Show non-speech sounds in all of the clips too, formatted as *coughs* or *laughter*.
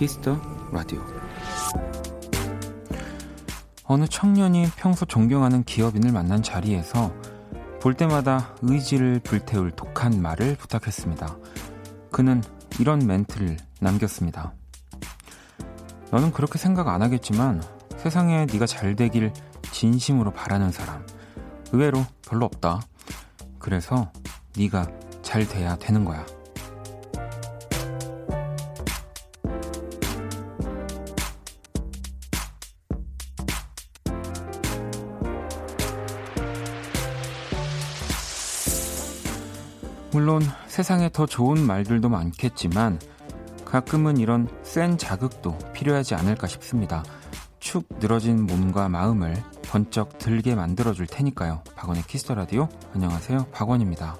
키스 더 라디오 어느 청년이 평소 존경하는 기업인을 만난 자리에서 볼 때마다 의지를 불태울 독한 말을 부탁했습니다. 그는 이런 멘트를 남겼습니다. 너는 그렇게 생각 안 하겠지만 세상에 네가 잘 되길 진심으로 바라는 사람 의외로 별로 없다. 그래서 네가 잘 돼야 되는 거야. 세상에 더 좋은 말들도 많겠지만 가끔은 이런 센 자극도 필요하지 않을까 싶습니다. 축 늘어진 몸과 마음을 번쩍 들게 만들어줄 테니까요. 박원의 키스 더 라디오. 안녕하세요. 박원입니다.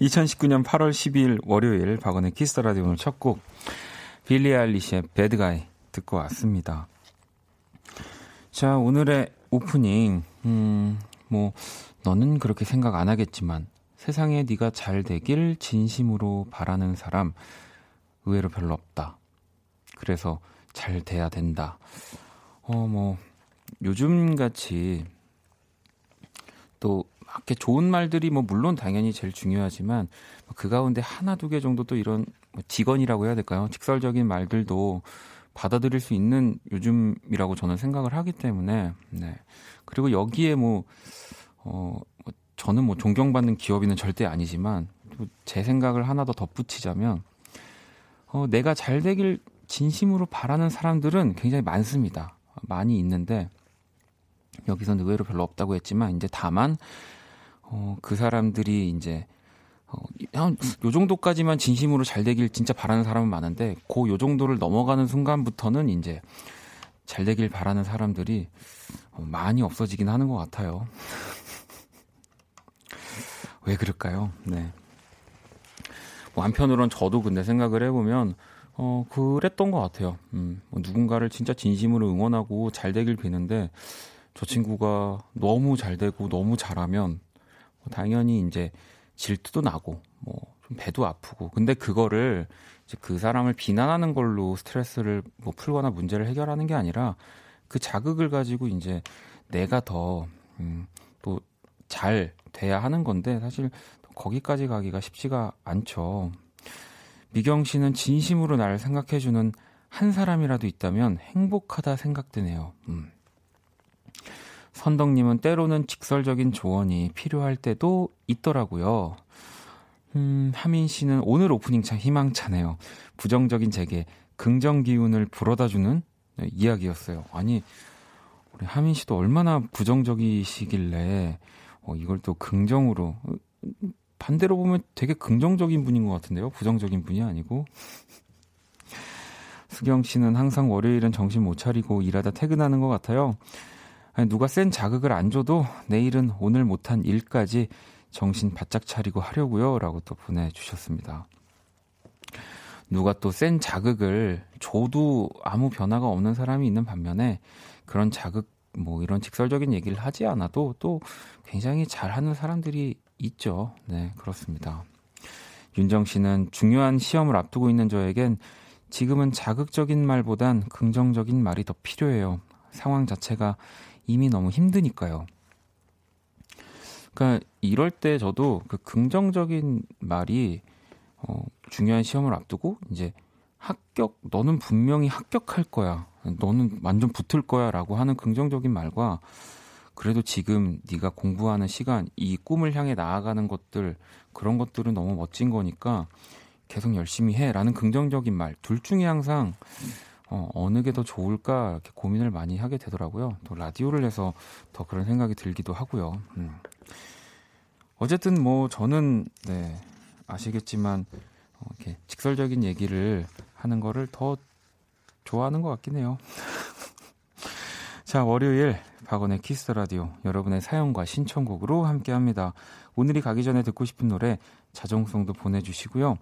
2019년 8월 12일 월요일 박원의 Kiss the Radio 오늘 첫 곡 Billie Eilish의 Bad Guy 듣고 왔습니다. 자, 오늘의 오프닝 음, 뭐 너는 그렇게 생각 안 하겠지만 세상에 네가 잘 되길 진심으로 바라는 사람 의외로 별로 없다. 그래서 잘 돼야 된다. 어, 뭐 요즘 같이 또 이렇게 좋은 말들이 뭐 물론 당연히 제일 중요하지만 그 가운데 하나 두 개 정도 또 이런 뭐 직원이라고 해야 될까요? 직설적인 말들도 받아들일 수 있는 요즘이라고 저는 생각을 하기 때문에 네. 그리고 여기에 뭐 어, 뭐 저는 뭐 존경받는 기업인은 절대 아니지만 제 생각을 하나 더 덧붙이자면 어, 내가 잘 되길 진심으로 바라는 사람들은 굉장히 많습니다. 많이 있는데 여기서는 의외로 별로 없다고 했지만 이제 다만 어, 그 사람들이 이제 어, 한, 요 정도까지만 진심으로 잘 되길 진짜 바라는 사람은 많은데, 그요 정도를 넘어가는 순간부터는 이제 잘 되길 바라는 사람들이 어, 많이 없어지긴 하는 것 같아요. *laughs* 왜 그럴까요? 네. 뭐 한편으론 저도 근데 생각을 해보면, 어, 그랬던 것 같아요. 음, 뭐 누군가를 진짜 진심으로 응원하고 잘 되길 비는데, 저 친구가 너무 잘 되고 너무 잘하면 뭐 당연히 이제 질투도 나고 뭐 좀 배도 아프고 근데 그거를 이제 그 사람을 비난하는 걸로 스트레스를 뭐 풀거나 문제를 해결하는 게 아니라 그 자극을 가지고 이제 내가 더 음, 또잘 돼야 하는 건데 사실 거기까지 가기가 쉽지가 않죠. 미경 씨는 진심으로 나를 생각해주는 한 사람이라도 있다면 행복하다 생각되네요. 음. 선덕님은 때로는 직설적인 조언이 필요할 때도 있더라고요. 음, 하민 씨는 오늘 오프닝 참 희망차네요. 부정적인 제게 긍정 기운을 불어다주는 네, 이야기였어요. 아니, 우리 하민 씨도 얼마나 부정적이시길래 어, 이걸 또 긍정으로 반대로 보면 되게 긍정적인 분인 것 같은데요. 부정적인 분이 아니고. 수경 씨는 항상 월요일은 정신 못 차리고 일하다 퇴근하는 것 같아요. 누가 센 자극을 안 줘도 내일은 오늘 못한 일까지 정신 바짝 차리고 하려고요. 라고 또 보내주셨습니다. 누가 또 센 자극을 줘도 아무 변화가 없는 사람이 있는 반면에 그런 자극, 뭐 이런 직설적인 얘기를 하지 않아도 또 굉장히 잘하는 사람들이 있죠. 네, 그렇습니다. 윤정 씨는 중요한 시험을 앞두고 있는 저에겐 지금은 자극적인 말보단 긍정적인 말이 더 필요해요. 상황 자체가 이미 너무 힘드니까요. 그러니까 이럴 때 저도 그 긍정적인 말이 어, 중요한 시험을 앞두고 이제 합격, 너는 분명히 합격할 거야. 너는 완전 붙을 거야라고 하는 긍정적인 말과 그래도 지금 네가 공부하는 시간, 이 꿈을 향해 나아가는 것들 그런 것들은 너무 멋진 거니까 계속 열심히 해라는 긍정적인 말 둘 중에 항상 어, 어느 게 더 좋을까 이렇게 고민을 많이 하게 되더라고요. 또 라디오를 해서 더 그런 생각이 들기도 하고요. 음. 어쨌든 뭐 저는 네, 아시겠지만 어, 이렇게 직설적인 얘기를 하는 거를 더 좋아하는 것 같긴 해요. *laughs* 자, 월요일 박원의 Kiss the Radio 여러분의 사연과 신청곡으로 함께 합니다. 오늘이 가기 전에 듣고 싶은 노래 자정송도 보내주시고요.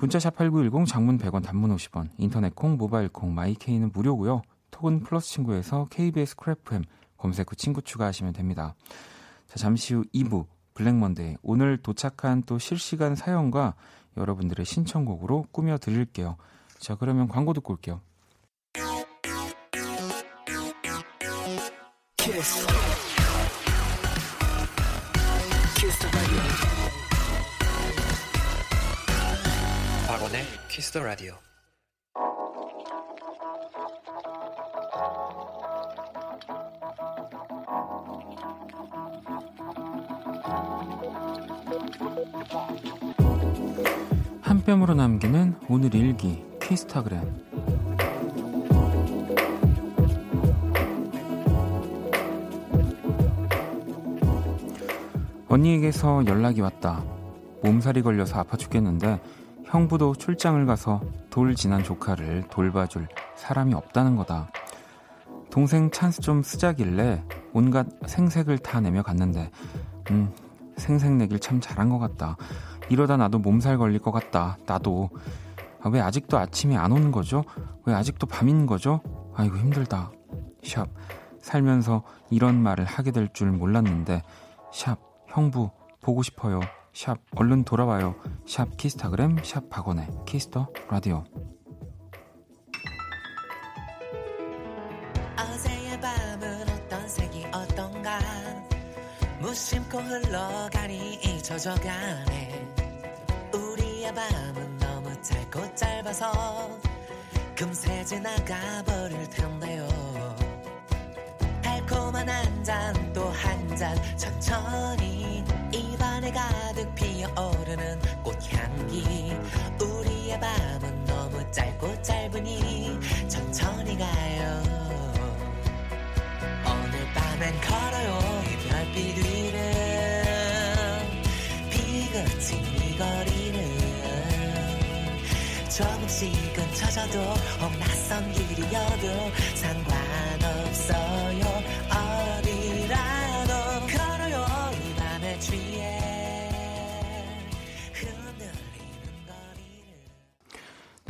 문자 샵 8910 장문 100원 단문 50원 인터넷 콩 모바일 콩 my K는 무료고요. 톡은 플러스 친구에서 KBS Cool FM 검색 후 친구 추가하시면 됩니다. 자 잠시 후 2부 Black Monday 오늘 도착한 또 실시간 사연과 여러분들의 신청곡으로 꾸며 드릴게요. 자 그러면 광고 듣고 올게요. 키스. 박원의 Kiss the Radio. 한 뼘으로 남기는 오늘 일기 키스타그램 언니에게서 연락이 왔다. 몸살이 걸려서 아파 죽겠는데 형부도 출장을 가서 돌 지난 조카를 돌봐줄 사람이 없다는 거다. 동생 찬스 좀 쓰자길래 온갖 생색을 다 내며 갔는데, 음, 생색 내길 참 잘한 것 같다. 이러다 나도 몸살 걸릴 것 같다. 나도. 아, 왜 아직도 아침이 안 오는 거죠? 왜 아직도 밤인 거죠? 아이고, 힘들다. 샵. 살면서 이런 말을 하게 될 줄 몰랐는데, 샵. 형부, 보고 싶어요. 샵 얼른 돌아와요. 샵 키스타그램 샵 박원의 Kiss the Radio. 어제의 밤은 어떤 색이 어떤가 무심코 흘러가니 잊혀져가네 우리의 밤은 너무 짧고 짧아서 금세 지나가 버릴 텐데요 달콤한 한 잔 또 한 잔 천천히 가득 피어오르는 꽃향기. 우리의 밤은 너무 짧고 짧으니 천천히 가요. 오늘 밤엔 걸어요 이 별빛 위를 비그친 이 거리를 조금씩은 쳐져도 혹 낯선 길이어도 상관없어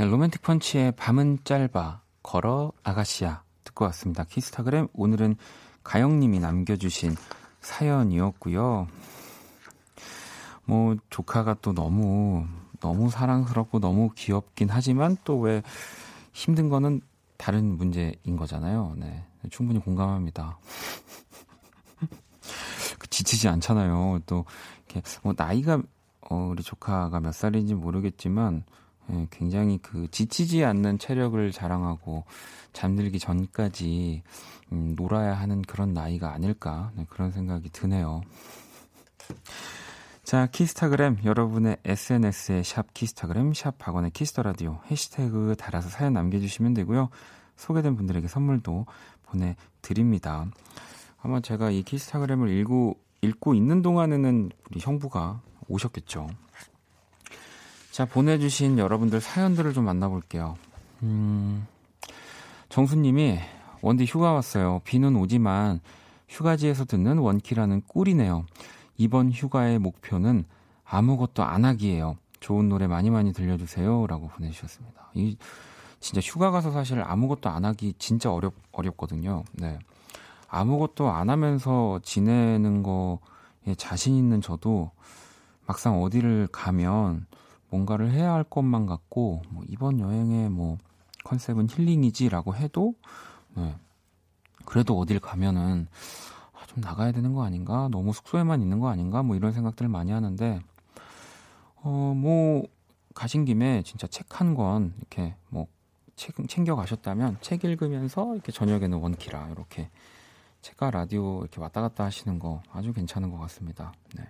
네, 로맨틱 펀치의 밤은 짧아 걸어 아가씨야 듣고 왔습니다. 키스타그램 오늘은 가영님이 남겨주신 사연이었고요. 뭐 조카가 또 너무 너무 사랑스럽고 너무 귀엽긴 하지만 또 왜 힘든 거는 다른 문제인 거잖아요. 네, 충분히 공감합니다. *laughs* 지치지 않잖아요. 또 이렇게 뭐 나이가 어, 우리 조카가 몇 살인지 모르겠지만 예, 굉장히 그 지치지 않는 체력을 자랑하고 잠들기 전까지 음, 놀아야 하는 그런 나이가 아닐까 네, 그런 생각이 드네요. 자, 키스타그램 여러분의 SNS에 샵 키스타그램 샵 박원의 Kiss the Radio 해시태그 달아서 사연 남겨주시면 되고요. 소개된 분들에게 선물도 보내드립니다. 아마 제가 이 키스타그램을 읽고, 읽고 있는 동안에는 우리 형부가 오셨겠죠. 자, 보내주신 여러분들 사연들을 좀 만나볼게요. 음, 정수님이 원디 휴가 왔어요. 비는 오지만 휴가지에서 듣는 원키라는 꿀이네요. 이번 휴가의 목표는 아무것도 안 하기예요. 좋은 노래 많이 많이 들려주세요. 라고 보내주셨습니다. 이, 진짜 휴가 가서 사실 아무것도 안 하기 진짜 어렵, 어렵거든요. 네. 아무것도 안 하면서 지내는 거에 자신 있는 저도 막상 어디를 가면 뭔가를 해야 할 것만 같고 뭐 이번 여행의 뭐 컨셉은 힐링이지라고 해도 네. 그래도 어딜 가면은 아, 좀 나가야 되는 거 아닌가? 너무 숙소에만 있는 거 아닌가? 뭐 이런 생각들을 많이 하는데 어, 뭐 가신 김에 진짜 책 한 권 이렇게 뭐 책, 챙겨 가셨다면 책 읽으면서 이렇게 저녁에는 원키라 이렇게 책과 라디오 이렇게 왔다 갔다 하시는 거 아주 괜찮은 것 같습니다. 네.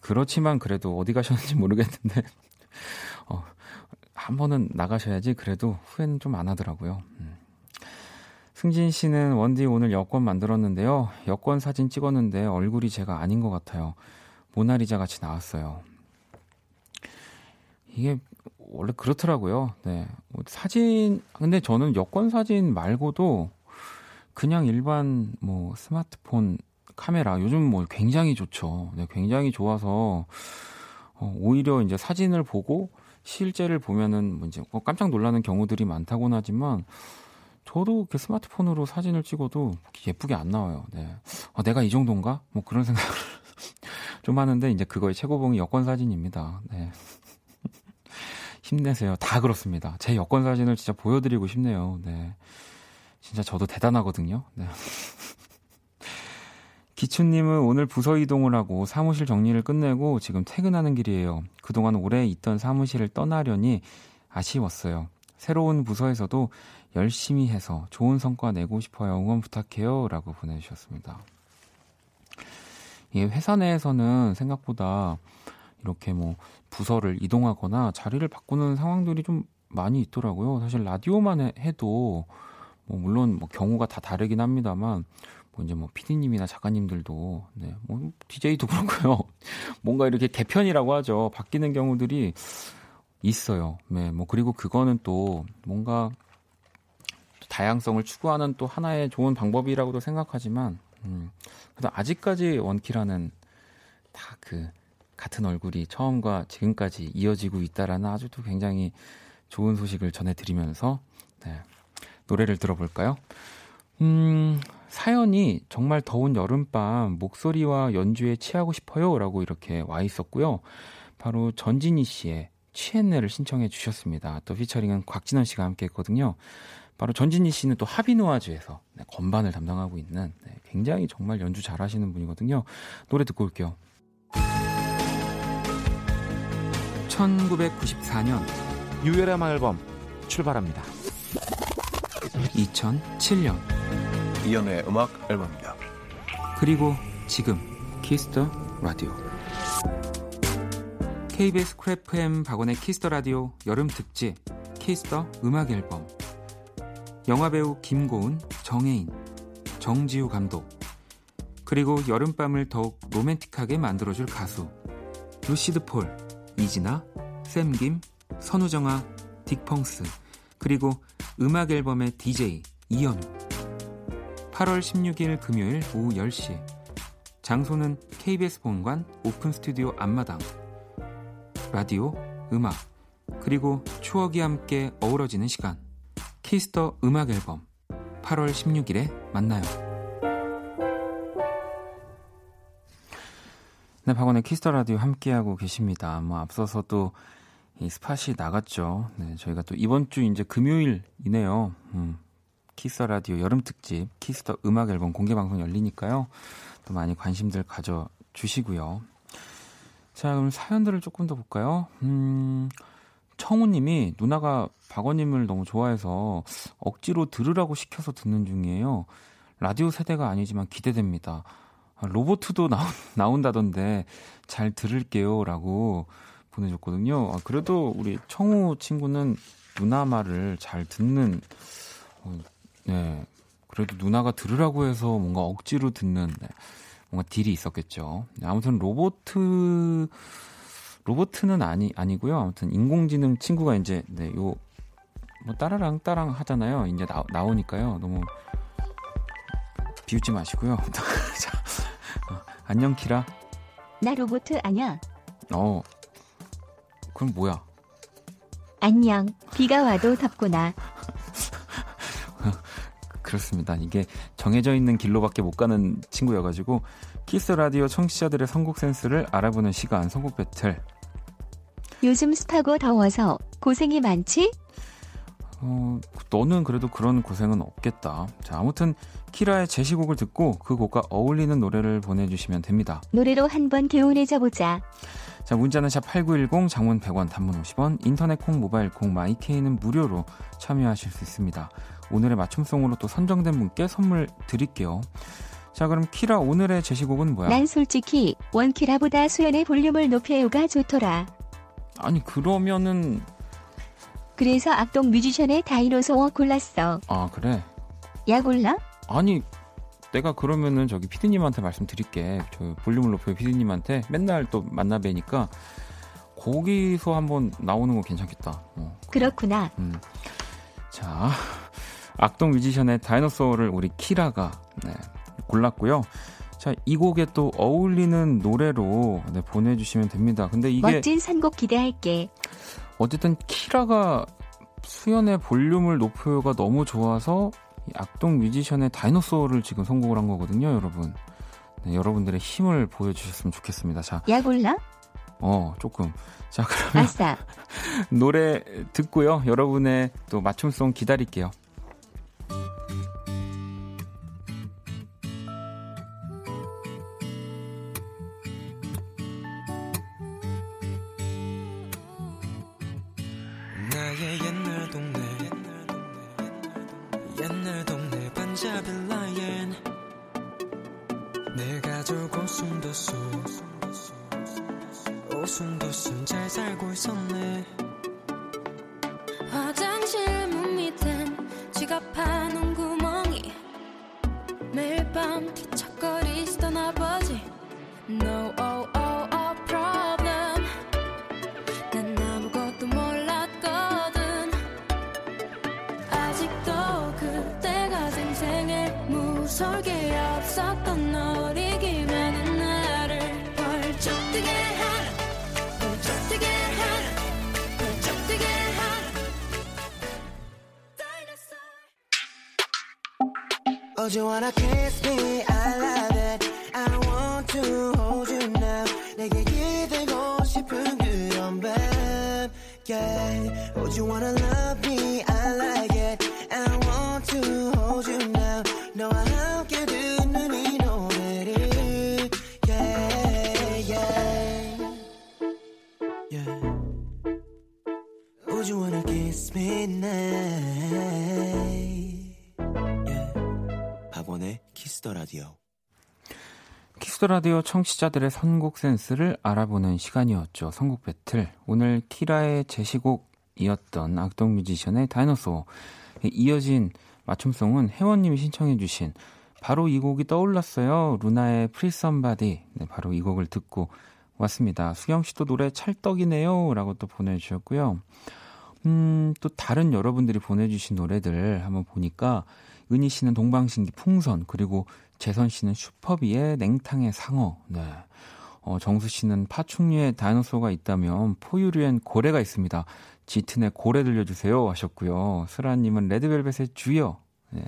그, 렇지만 그래도 어디 가셨는지 모르겠는데 어, 한 번은 나가셔야지 그래도 후회는 좀 안 하더라고요. 음. 승진 씨는 원디 오늘 여권 만들었는데요. 여권 사진 찍었는데 얼굴이 제가 아닌 것 같아요. 모나리자 같이 나왔어요. 이게 원래 그렇더라고요. 네. 뭐 사진, 근데 저는 여권 사진 말고도 그냥 일반 뭐 스마트폰 카메라 요즘 뭐 굉장히 좋죠. 네, 굉장히 좋아서 어, 오히려 이제 사진을 보고 실제를 보면은 뭐 이제 뭐 깜짝 놀라는 경우들이 많다고는 하지만 저도 그 스마트폰으로 사진을 찍어도 예쁘게 안 나와요. 네. 아, 내가 이 정도인가? 뭐 그런 *laughs* 생각을 좀 하는데 이제 그거의 최고봉이 여권 사진입니다. 네. *laughs* 힘내세요. 다 그렇습니다. 제 여권 사진을 진짜 보여드리고 싶네요. 네. 진짜 저도 대단하거든요. 네. 기춘님은 오늘 부서 이동을 하고 사무실 정리를 끝내고 지금 퇴근하는 길이에요. 그동안 오래 있던 사무실을 떠나려니 아쉬웠어요. 새로운 부서에서도 열심히 해서 좋은 성과 내고 싶어요. 응원 부탁해요. 라고 보내주셨습니다. 이 회사 내에서는 생각보다 이렇게 뭐 부서를 이동하거나 자리를 바꾸는 상황들이 좀 많이 있더라고요. 사실 라디오만 해도 뭐 물론 뭐 경우가 다 다르긴 합니다만 뭐 이제 뭐 PD님이나 작가님들도 네, 뭐 DJ도 그렇고요. *laughs* 뭔가 이렇게 개편이라고 하죠. 바뀌는 경우들이 있어요. 네, 뭐 그리고 그거는 또 뭔가 다양성을 추구하는 또 하나의 좋은 방법이라고도 생각하지만 음, 그래도 아직까지 원키라는 다 그 같은 얼굴이 처음과 지금까지 이어지고 있다라는 아주 또 굉장히 좋은 소식을 전해드리면서 네, 노래를 들어볼까요? 음, 사연이 정말 더운 여름밤 목소리와 연주에 취하고 싶어요 라고 이렇게 와 있었고요. 바로 전진희 씨의 취했네를 신청해 주셨습니다. 또 피처링은 곽진원 씨가 함께 했거든요. 바로 전진희 씨는 또 하비누아주에서 네, 건반을 담당하고 있는 네, 굉장히 정말 연주 잘하시는 분이거든요. 노래 듣고 올게요. 1994년 유열의 앨범 출발합니다. 2007년 이현우의 음악 앨범입니다. 그리고 지금 Kiss the Radio. KBS Cool FM 박원의 Kiss the Radio 여름 특집 Kiss the 음악 앨범. 영화 배우 김고은, 정해인, 정지우 감독. 그리고 여름밤을 더욱 로맨틱하게 만들어줄 가수 루시드 폴, 이진아, 샘김, 선우정아, 딕펑스. 그리고 음악 앨범의 DJ 이현우 8월 16일 금요일 오후 10시 장소는 KBS 본관 오픈 스튜디오 앞마당 라디오, 음악 그리고 추억이 함께 어우러지는 시간 Kiss the 음악 앨범 8월 16일에 만나요. 네, 박원의 Kiss the Radio 함께하고 계십니다. 뭐 앞서서 또 이 spot이 나갔죠. 네, 저희가 또 이번 주 이제 금요일이네요. 음, Kiss the Radio 여름 특집 Kiss the 음악 앨범 공개 방송 열리니까요. 또 많이 관심들 가져 주시고요. 자, 그럼 사연들을 조금 더 볼까요? 음, 청우님이 누나가 박원님을 너무 좋아해서 억지로 들으라고 시켜서 듣는 중이에요. 라디오 세대가 아니지만 기대됩니다. 아, 로보트도 나온, *laughs* 나온다던데 잘 들을게요 라고 보내줬거든요. 아, 그래도 우리 청우 친구는 누나 말을 잘 듣는, 어, 네. 그래도 누나가 들으라고 해서 뭔가 억지로 듣는, 네. 뭔가 딜이 있었겠죠. 네, 아무튼 로보트, 로보트는 아니, 아니고요. 아무튼 인공지능 친구가 이제, 네, 요, 뭐 따라랑 따랑 하잖아요. 이제 나, 나오니까요. 너무 비웃지 마시고요. *laughs* 자, 어, 안녕 키라. 나 로보트 아냐? 어, 그럼 뭐야? 안녕. 비가 와도 덥구나. 그렇습니다. 이게 정해져 있는 길로밖에 못 가는 친구여가지고 키스 라디오 청취자들의 선곡 센스를 알아보는 시간 선곡 배틀. 요즘 습하고 더워서 고생이 많지? 어, 너는 그래도 그런 고생은 없겠다. 자, 아무튼 키라의 제시곡을 듣고 그 곡과 어울리는 노래를 보내주시면 됩니다. 노래로 한번 개운해져 보자. 자, 문자는 샵8910, 장문 100원, 단문 50원, 인터넷 콩, 모바일 콩, 마이케이는 무료로 참여하실 수 있습니다. 오늘의 맞춤송으로 또 선정된 분께 선물 드릴게요. 자, 그럼 키라 오늘의 제시곡은 뭐야? 난 솔직히 원키라보다 수연의 볼륨을 높여요가 좋더라. 아니, 그러면은 그래서 악동 뮤지션의 다이노소어 골랐어. 아, 그래. 야 골라? 아니, 내가 그러면은 저기 피디님한테 말씀드릴게. 저 볼륨을 높여 피디님한테 맨날 또 만나 뵈니까 거기서 한번 나오는 거 괜찮겠다. 어, 그렇구나. 음. 자, 악동 뮤지션의 다이노소어를 우리 키라가 네, 골랐고요. 자, 이 곡에 또 어울리는 노래로 네, 보내주시면 됩니다. 근데 이게 멋진 선곡 기대할게. 어쨌든 키라가 수연의 볼륨을 높여요가 너무 좋아서 이 악동 뮤지션의 다이노소어를 지금 선곡을 한 거거든요, 여러분. 네, 여러분들의 힘을 보여주셨으면 좋겠습니다. 자, 야 골라? 어, 조금. 자, 그러면. *laughs* 노래 듣고요. 여러분의 또 맞춤송 기다릴게요. 동네 반자빌 라인. 내 가족 오순도순 오순도순 잘 살고 있었네 라디오 청취자들의 선곡 센스를 알아보는 시간이었죠. 선곡 배틀. 오늘 키라의 제시곡이었던 악동 뮤지션의 Dinosaur. 이어진 맞춤송은 혜원님이 신청해주신 바로 이 곡이 떠올랐어요. 루나의 Free Somebody. 네, 바로 이 곡을 듣고 왔습니다. 수경 씨도 노래 찰떡이네요. 라고 또 보내주셨고요. 음, 또 다른 여러분들이 보내주신 노래들 한번 보니까 은희 씨는 동방신기 풍선, 그리고 재선 씨는 슈퍼비의 냉탕의 상어, 네. 어, 정수 씨는 파충류의 다이노소가 있다면 포유류엔 고래가 있습니다. 짙은의 고래 들려주세요 하셨고요. 슬아님은 레드벨벳의 주여, 네.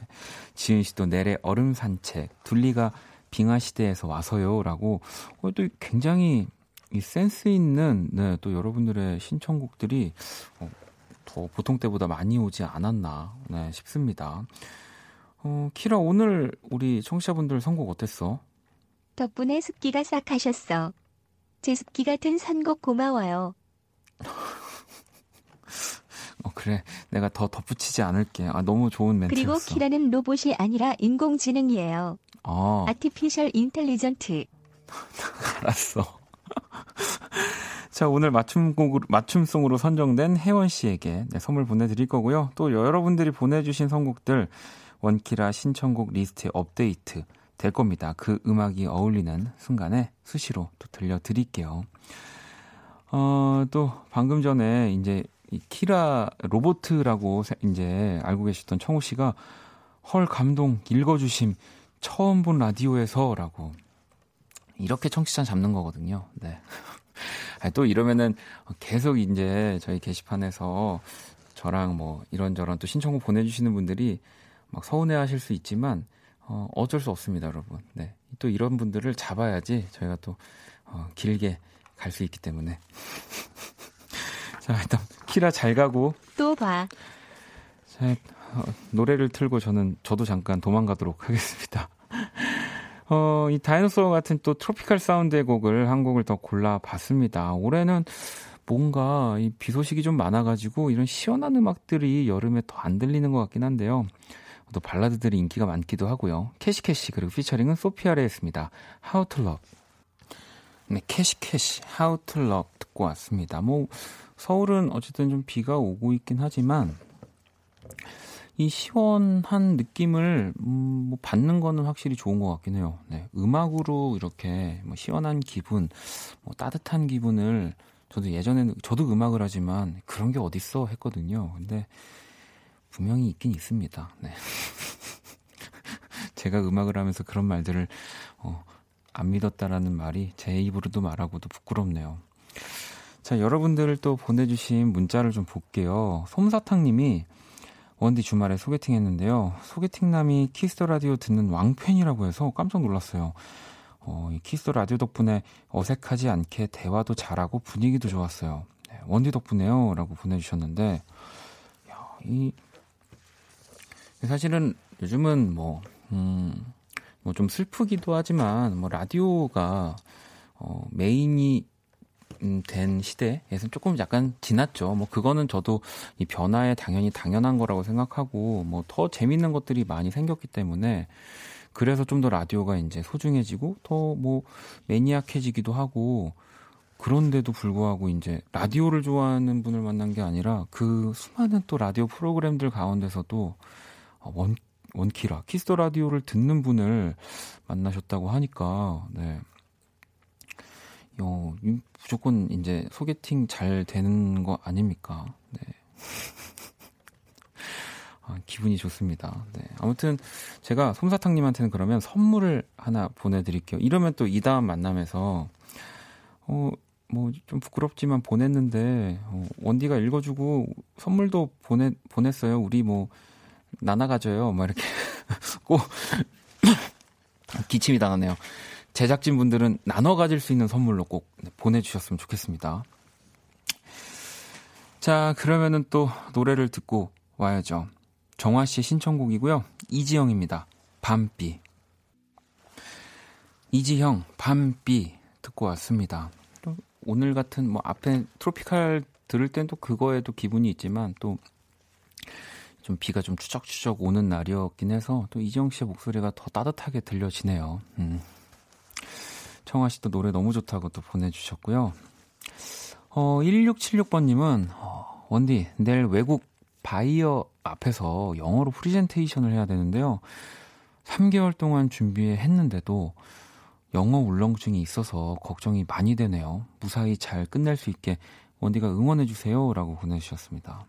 지은 씨도 내래 얼음 산책, 둘리가 빙하 시대에서 와서요라고 어, 또 굉장히 이 센스 있는 네, 또 여러분들의 신청곡들이 어, 더 보통 때보다 많이 오지 않았나 네, 싶습니다. 어, 키라 오늘 우리 청취자분들 선곡 어땠어? 덕분에 습기가 싹 가셨어. 제 습기 같은 선곡 고마워요. *laughs* 어, 그래. 내가 더 덧붙이지 않을게. 아, 너무 좋은 멘트였어. 그리고 키라는 로봇이 아니라 인공지능이에요. 아, 아티피셜 인텔리전트. *laughs* 알았어. *laughs* 자, 오늘 맞춤곡으로, 맞춤송으로 선정된 혜원 씨에게 네, 선물 보내드릴 거고요. 또 여러분들이 보내주신 선곡들 원키라 신청곡 리스트에 업데이트 될 겁니다. 그 음악이 어울리는 순간에 수시로 또 들려드릴게요. 어, 또 방금 전에 이제 이 키라 로보트라고 세- 이제 알고 계셨던 청우 씨가 헐 감동 읽어주심 처음 본 라디오에서라고 이렇게 청취자 잡는 거거든요. 네. *laughs* 또 이러면은 계속 이제 저희 게시판에서 저랑 뭐 이런저런 또 신청곡 보내주시는 분들이 막 서운해 하실 수 있지만 어, 어쩔 수 없습니다, 여러분. 네. 또 이런 분들을 잡아야지 저희가 또 어, 길게 갈 수 있기 때문에. *laughs* 자, 일단 키라 잘 가고 또 봐. 네, 어, 노래를 틀고 저는 저도 잠깐 도망가도록 하겠습니다. *laughs* 어, 이 다이너소어 같은 또 트로피칼 사운드의 곡을 한 곡을 더 골라봤습니다. 올해는 뭔가 이 비 소식이 좀 많아가지고 이런 시원한 음악들이 여름에 더 안 들리는 것 같긴 한데요. 또 발라드들이 인기가 많기도 하고요. Cash Cash 그리고 featuring은 Sofia Reyes였습니다. How to Love. 네, Cash Cash How to Love 듣고 왔습니다. 뭐 서울은 어쨌든 좀 비가 오고 있긴 하지만 이 시원한 느낌을 음, 뭐 받는 거는 확실히 좋은 것 같긴 해요. 네, 음악으로 이렇게 뭐 시원한 기분, 뭐 따뜻한 기분을 저도 예전에는 저도 음악을 하지만 그런 게 어딨어 했거든요. 근데 분명히 있긴 있습니다. 네. *laughs* 제가 음악을 하면서 그런 말들을 어, 안 믿었다라는 말이 제 입으로도 말하고도 부끄럽네요. 자, 여러분들 또 보내주신 문자를 좀 볼게요. 솜사탕님이 원디 주말에 소개팅 했는데요. 소개팅남이 Kiss the Radio 듣는 왕팬이라고 해서 깜짝 놀랐어요. 어, 이 Kiss the Radio 덕분에 어색하지 않게 대화도 잘하고 분위기도 좋았어요. 네, 원디 덕분에요. 라고 보내주셨는데, 야, 이, 사실은 요즘은 뭐, 음, 뭐 좀 슬프기도 하지만, 뭐 라디오가, 어, 메인이 음, 된 시대에서 조금 약간 지났죠. 뭐 그거는 저도 이 변화에 당연히 당연한 거라고 생각하고 뭐 더 재밌는 것들이 많이 생겼기 때문에 그래서 좀 더 라디오가 이제 소중해지고 더 뭐 maniac해지기도 하고 그런데도 불구하고 이제 라디오를 좋아하는 분을 만난 게 아니라 그 수많은 또 라디오 프로그램들 가운데서도 어, 원 원키라 Kiss the Radio를 듣는 분을 만나셨다고 하니까 네. 어, 무조건 이제 소개팅 잘 되는 거 아닙니까? 네. *laughs* 아, 기분이 좋습니다. 네. 아무튼 제가 솜사탕님한테는 그러면 선물을 하나 보내드릴게요. 이러면 또 이 다음 만남에서 어, 뭐 좀 부끄럽지만 보냈는데 어, 원디가 읽어주고 선물도 보내 보냈어요. 우리 뭐 나눠 가져요. 막 이렇게 *laughs* 꼭 *coughs* 기침이 당하네요. 제작진 분들은 나눠 가질 수 있는 선물로 꼭 보내주셨으면 좋겠습니다. 자, 그러면은 또 노래를 듣고 와야죠. 정화 씨 신청곡이고요. 이지영입니다. 밤비. 이지형, 밤비 듣고 왔습니다. 오늘 같은 뭐 앞에 트로피칼 들을 땐 또 그거에도 기분이 있지만 또 좀 비가 좀 추적추적 오는 날이었긴 해서 또 이지영 씨의 목소리가 더 따뜻하게 들려지네요. 음. 청아 씨도 노래 너무 좋다고 또 보내주셨고요. 어, 1676번님은, 어, 원디, 내일 외국 바이어 앞에서 영어로 프리젠테이션을 해야 되는데요. 3개월 동안 준비했는데도 영어 울렁증이 있어서 걱정이 많이 되네요. 무사히 잘 끝낼 수 있게 원디가 응원해주세요. 라고 보내주셨습니다.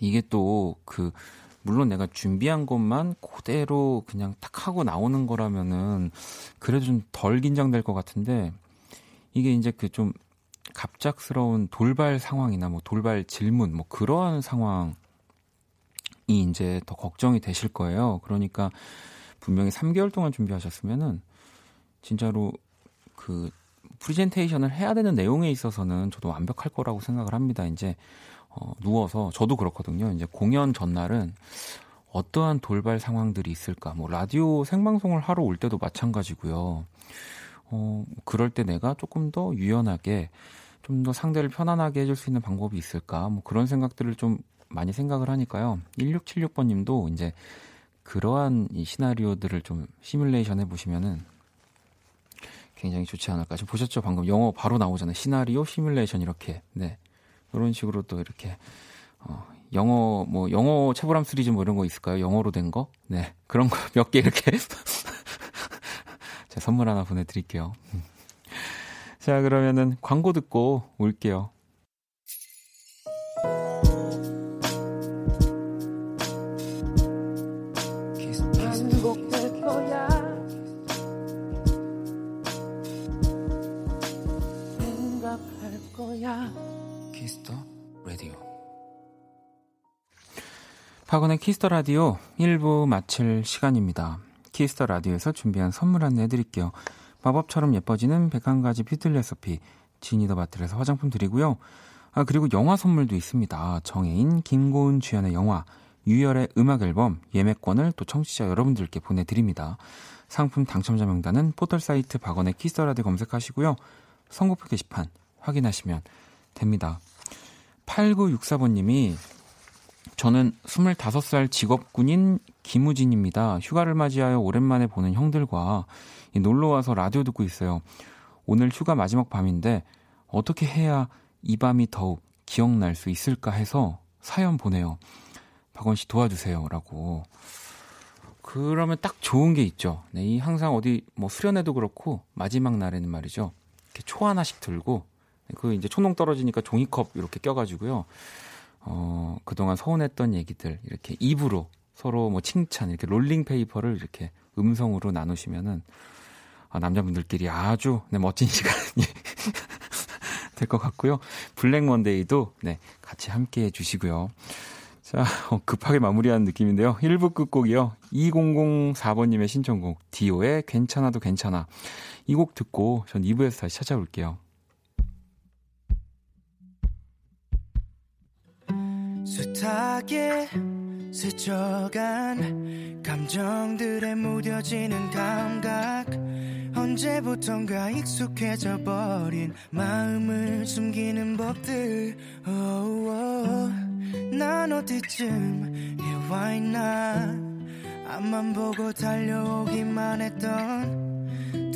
이게 또 그, 물론 내가 준비한 것만 그대로 그냥 탁 하고 나오는 거라면은 그래도 좀 덜 긴장될 것 같은데 이게 이제 그 좀 갑작스러운 돌발 상황이나 뭐 돌발 질문 뭐 그러한 상황이 이제 더 걱정이 되실 거예요. 그러니까 분명히 3개월 동안 준비하셨으면은 진짜로 그 프리젠테이션을 해야 되는 내용에 있어서는 저도 완벽할 거라고 생각을 합니다. 이제 어, 누워서 저도 그렇거든요. 이제 공연 전날은 어떠한 돌발 상황들이 있을까? 뭐 라디오 생방송을 하러 올 때도 마찬가지고요. 어, 그럴 때 내가 조금 더 유연하게 좀 더 상대를 편안하게 해줄 수 있는 방법이 있을까? 뭐 그런 생각들을 좀 많이 생각을 하니까요. 1676번 님도 이제 그러한 이 시나리오들을 좀 시뮬레이션 해보시면은 굉장히 좋지 않을까. 지금 보셨죠? 방금 영어 바로 나오잖아요. 시나리오, 시뮬레이션 이렇게. 네. 이런 식으로 또 이렇게 어, 영어 뭐 영어 체불함 시리즈 뭐 이런 거 있을까요? 영어로 된 거? 네 그런 거 몇 개 이렇게 *laughs* 제가 선물 하나 보내드릴게요. 자 그러면은 광고 듣고 올게요. 박원의 Kiss the Radio 1부 마칠 시간입니다. Kiss the Radio에서 준비한 선물 안내 해드릴게요. 마법처럼 예뻐지는 101가지 뷰티 레시피 Genie the Bottle에서 화장품 드리고요. 아, 그리고 영화 선물도 있습니다. 정해인, 김고은 주연의 영화, 유열의 음악 앨범 예매권을 또 청취자 여러분들께 보내드립니다. 상품 당첨자 명단은 포털사이트 박원의 Kiss the Radio 검색하시고요. 선곡표 게시판 확인하시면 됩니다. 8964번님이 저는 25살 직업군인 김우진입니다. 휴가를 맞이하여 오랜만에 보는 형들과 놀러 와서 라디오 듣고 있어요. 오늘 휴가 마지막 밤인데 어떻게 해야 이 밤이 더욱 기억날 수 있을까 해서 사연 보내요. 박원 씨 도와주세요. 라고. 그러면 딱 좋은 게 있죠. 네, 이 항상 어디 뭐 수련회도 그렇고 마지막 날에는 말이죠. 이렇게 초 하나씩 들고 그 이제 촛농 떨어지니까 종이컵 이렇게 껴가지고요. 어, 그동안 서운했던 얘기들 이렇게 입으로 서로 뭐 칭찬 이렇게 롤링 페이퍼를 이렇게 음성으로 나누시면은 아, 남자분들끼리 아주 네, 멋진 *laughs* 시간이 될 것 같고요. Black Monday도 네, 같이 함께 해 주시고요. 자, 어, 급하게 마무리하는 느낌인데요. 1부 끝곡이요. 2004번님의 신청곡, 디오의 괜찮아도 괜찮아. 이 곡 듣고 전 2부에서 다시 찾아올게요. 숱하게 스쳐간 감정들에 무뎌지는 감각. 언제부턴가 익숙해져 버린 마음을 숨기는 법들. Oh, oh. 난 어디쯤 와 있나. 앞만 보고 달려오기만 했던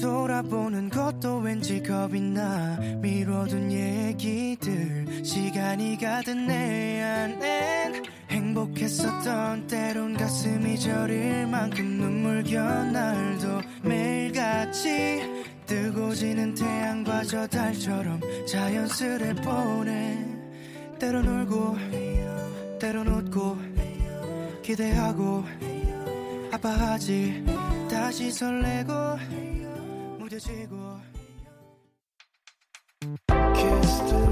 돌아보는 것도 왠지 겁이 나. 미뤄둔 얘기들 시간이 가든 내 안엔 행복했었던 때론 가슴이 저릴 만큼 눈물겨 날도 매일같이 뜨고 지는 태양과 저 달처럼 자연스레 보내. 때론 울고 때론 웃고 기대하고 아파하지. 다시 설레고 무뎌지고 Kiss the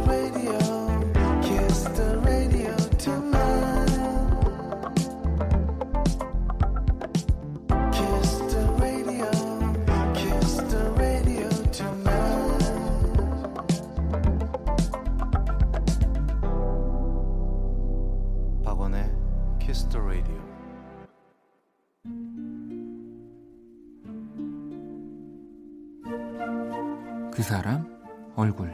사람 얼굴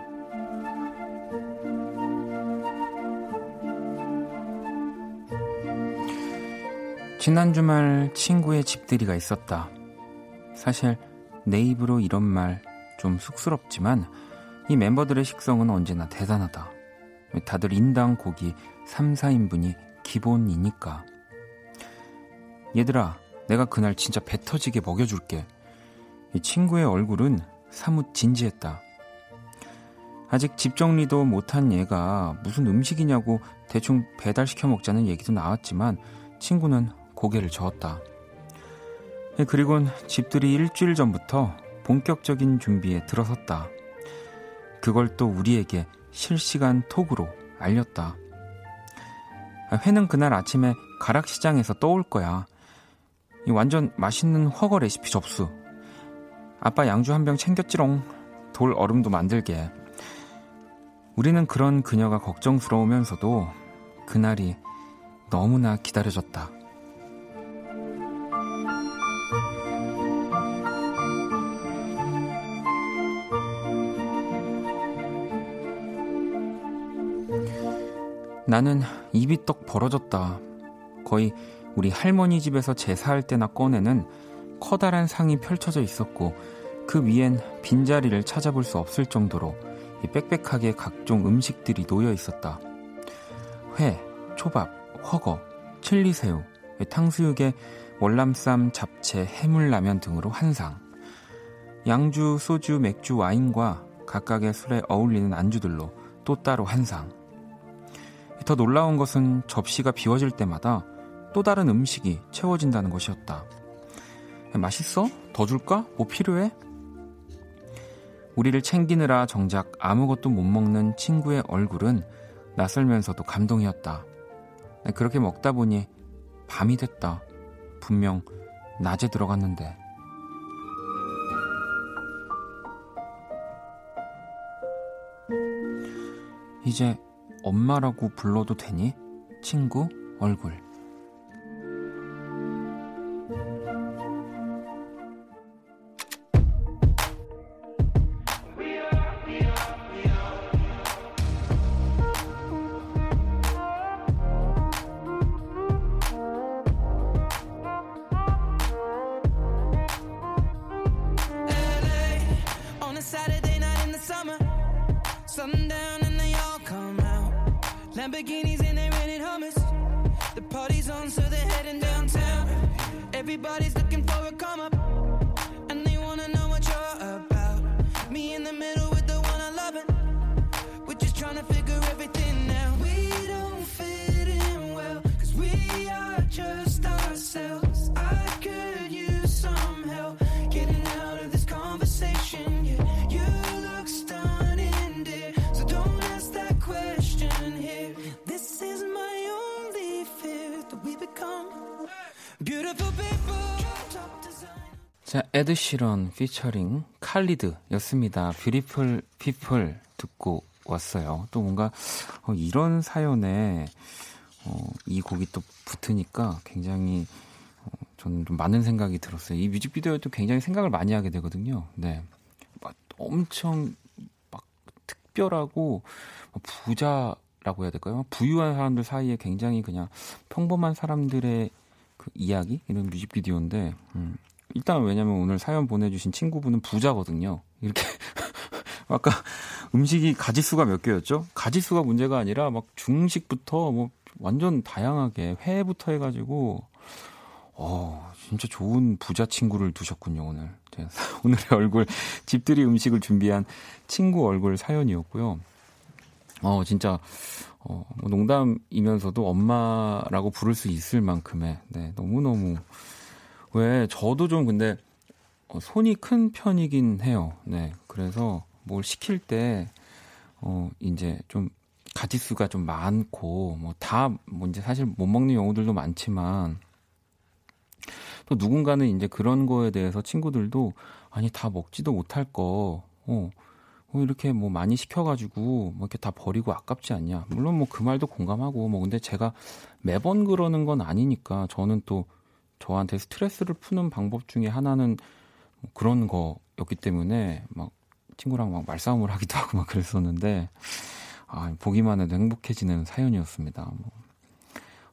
지난 주말 친구의 집들이가 있었다. 사실 내 입으로 이런 말 좀 쑥스럽지만 이 멤버들의 식성은 언제나 대단하다. 다들 인당 고기 3, 4인분이 기본이니까. 얘들아, 내가 그날 진짜 배 터지게 먹여줄게. 이 친구의 얼굴은 사뭇 진지했다. 아직 집 정리도 못한 얘가 무슨 음식이냐고 대충 배달시켜 먹자는 얘기도 나왔지만 친구는 고개를 저었다. 그리곤 집들이 일주일 전부터 본격적인 준비에 들어섰다. 그걸 또 우리에게 실시간 톡으로 알렸다. 회는 그날 아침에 가락시장에서 떠올 거야. 이 완전 맛있는 허거 레시피 접수. 아빠 양주 한 병 챙겼지롱. 돌 얼음도 만들게. 우리는 그런 그녀가 걱정스러우면서도 그날이 너무나 기다려졌다. 나는 입이 떡 벌어졌다. 거의 우리 할머니 집에서 제사할 때나 꺼내는 커다란 상이 펼쳐져 있었고 그 위엔 빈자리를 찾아볼 수 없을 정도로 빽빽하게 각종 음식들이 놓여 있었다. 회, 초밥, 허거, 칠리새우, 탕수육에 월남쌈, 잡채, 해물라면 등으로 한 상. 양주, 소주, 맥주, 와인과 각각의 술에 어울리는 안주들로 또 따로 한 상. 더 놀라운 것은 접시가 비워질 때마다 또 다른 음식이 채워진다는 것이었다. 맛있어? 더 줄까? 뭐 필요해? 우리를 챙기느라 정작 아무것도 못 먹는 친구의 얼굴은 낯설면서도 감동이었다. 그렇게 먹다 보니 밤이 됐다. 분명 낮에 들어갔는데. 이제 엄마라고 불러도 되니? 친구 얼굴. 자, 에드 시런 피처링 칼리드였습니다. Beautiful People 듣고 왔어요. 또 뭔가 어, 이런 사연에 어, 이 곡이 또 붙으니까 굉장히 어, 저는 좀 많은 생각이 들었어요. 이 뮤직비디오에도 굉장히 생각을 많이 하게 되거든요. 네, 막 엄청 막 특별하고 뭐 부자라고 해야 될까요? 부유한 사람들 사이에 굉장히 그냥 평범한 사람들의 그 이야기 이런 뮤직비디오인데 음, 일단 왜냐면 오늘 사연 보내주신 친구분은 부자거든요. 이렇게 *laughs* 아까 음식이 가지수가 몇 개였죠? 가지수가 문제가 아니라 막 중식부터 뭐 완전 다양하게 회부터 해가지고 어 진짜 좋은 부자 친구를 두셨군요 오늘. *laughs* 오늘의 얼굴 집들이 음식을 준비한 친구 얼굴 사연이었고요. 어 진짜 어, 뭐 농담이면서도 엄마라고 부를 수 있을 만큼의 네 너무 너무 왜 저도 좀 근데 어, 손이 큰 편이긴 해요. 네. 그래서 뭘 시킬 때 어, 이제 좀 가지수가 좀 많고 뭐다뭐 이제 사실 못 먹는 경우들도 많지만 또 누군가는 이제 그런 거에 대해서 친구들도 아니 다 먹지도 못할 거 어, 뭐 이렇게 뭐 많이 시켜가지고 뭐 이렇게 다 버리고 아깝지 않냐. 물론 뭐 그 말도 공감하고 뭐 근데 제가 매번 그러는 건 아니니까 저는 또 저한테 스트레스를 푸는 방법 중에 하나는 뭐 그런 거였기 때문에 막 친구랑 막 말싸움을 하기도 하고 막 그랬었는데 아, 보기만 해도 행복해지는 사연이었습니다. 뭐.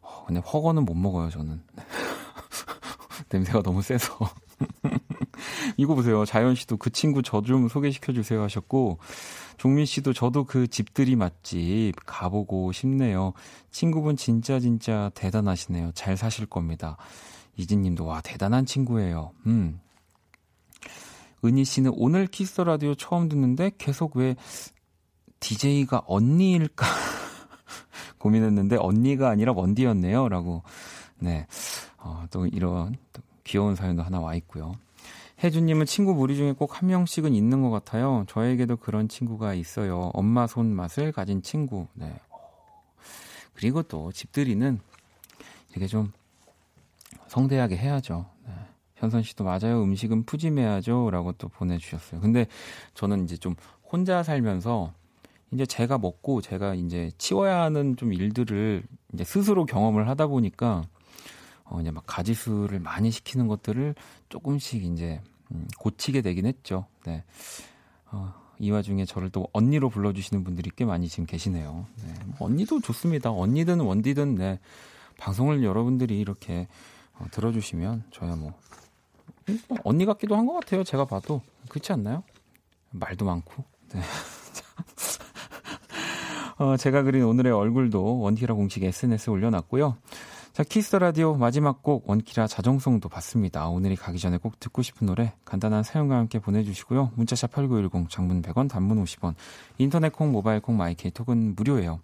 어, 근데 허거는 못 먹어요 저는 *laughs* 냄새가 너무 세서 이거 보세요 자연 씨도 그 친구 저 좀 소개시켜 주세요 하셨고 종민 씨도 저도 그 집들이 맛집 가보고 싶네요 친구분 진짜 진짜 대단하시네요 잘 사실 겁니다 이진 님도 와 대단한 친구예요. 음. 은희 씨는 오늘 키스 라디오 처음 듣는데 계속 왜 DJ가 언니일까 *laughs* 고민했는데 언니가 아니라 원디였네요라고 네. 어, 또 이런 또 귀여운 사연도 하나 와 있고요. 혜주님은 친구 무리 중에 꼭 한 명씩은 있는 것 같아요. 저에게도 그런 친구가 있어요. 엄마 손맛을 가진 친구. 네. 그리고 또 집들이는 되게 좀 성대하게 해야죠. 네. 현선 씨도 맞아요. 음식은 푸짐해야죠. 라고 또 보내주셨어요. 근데 저는 이제 좀 혼자 살면서 이제 제가 먹고 제가 이제 치워야 하는 좀 일들을 이제 스스로 경험을 하다 보니까 어 이제 막 가지수를 많이 시키는 것들을 조금씩 이제 음, 고치게 되긴 했죠. 네. 어, 이 와중에 저를 또 언니로 불러주시는 분들이 꽤 많이 지금 계시네요. 네. 뭐 언니도 좋습니다. 언니든 원디든 네. 방송을 여러분들이 이렇게 어, 들어주시면 저야 뭐 음, 뭐 언니 같기도 한 것 같아요. 제가 봐도 그렇지 않나요? 말도 많고. 네. *laughs* 어, 제가 그린 오늘의 얼굴도 원키라 공식 SNS에 올려놨고요. 자, Kiss the Radio 마지막 곡 원키라 자정송도 받습니다. 오늘이 가기 전에 꼭 듣고 싶은 노래 간단한 사연과 함께 보내주시고요. 문자샵 8910 장문 100원 단문 50원 인터넷 콩 모바일 콩 My K 톡은 무료예요.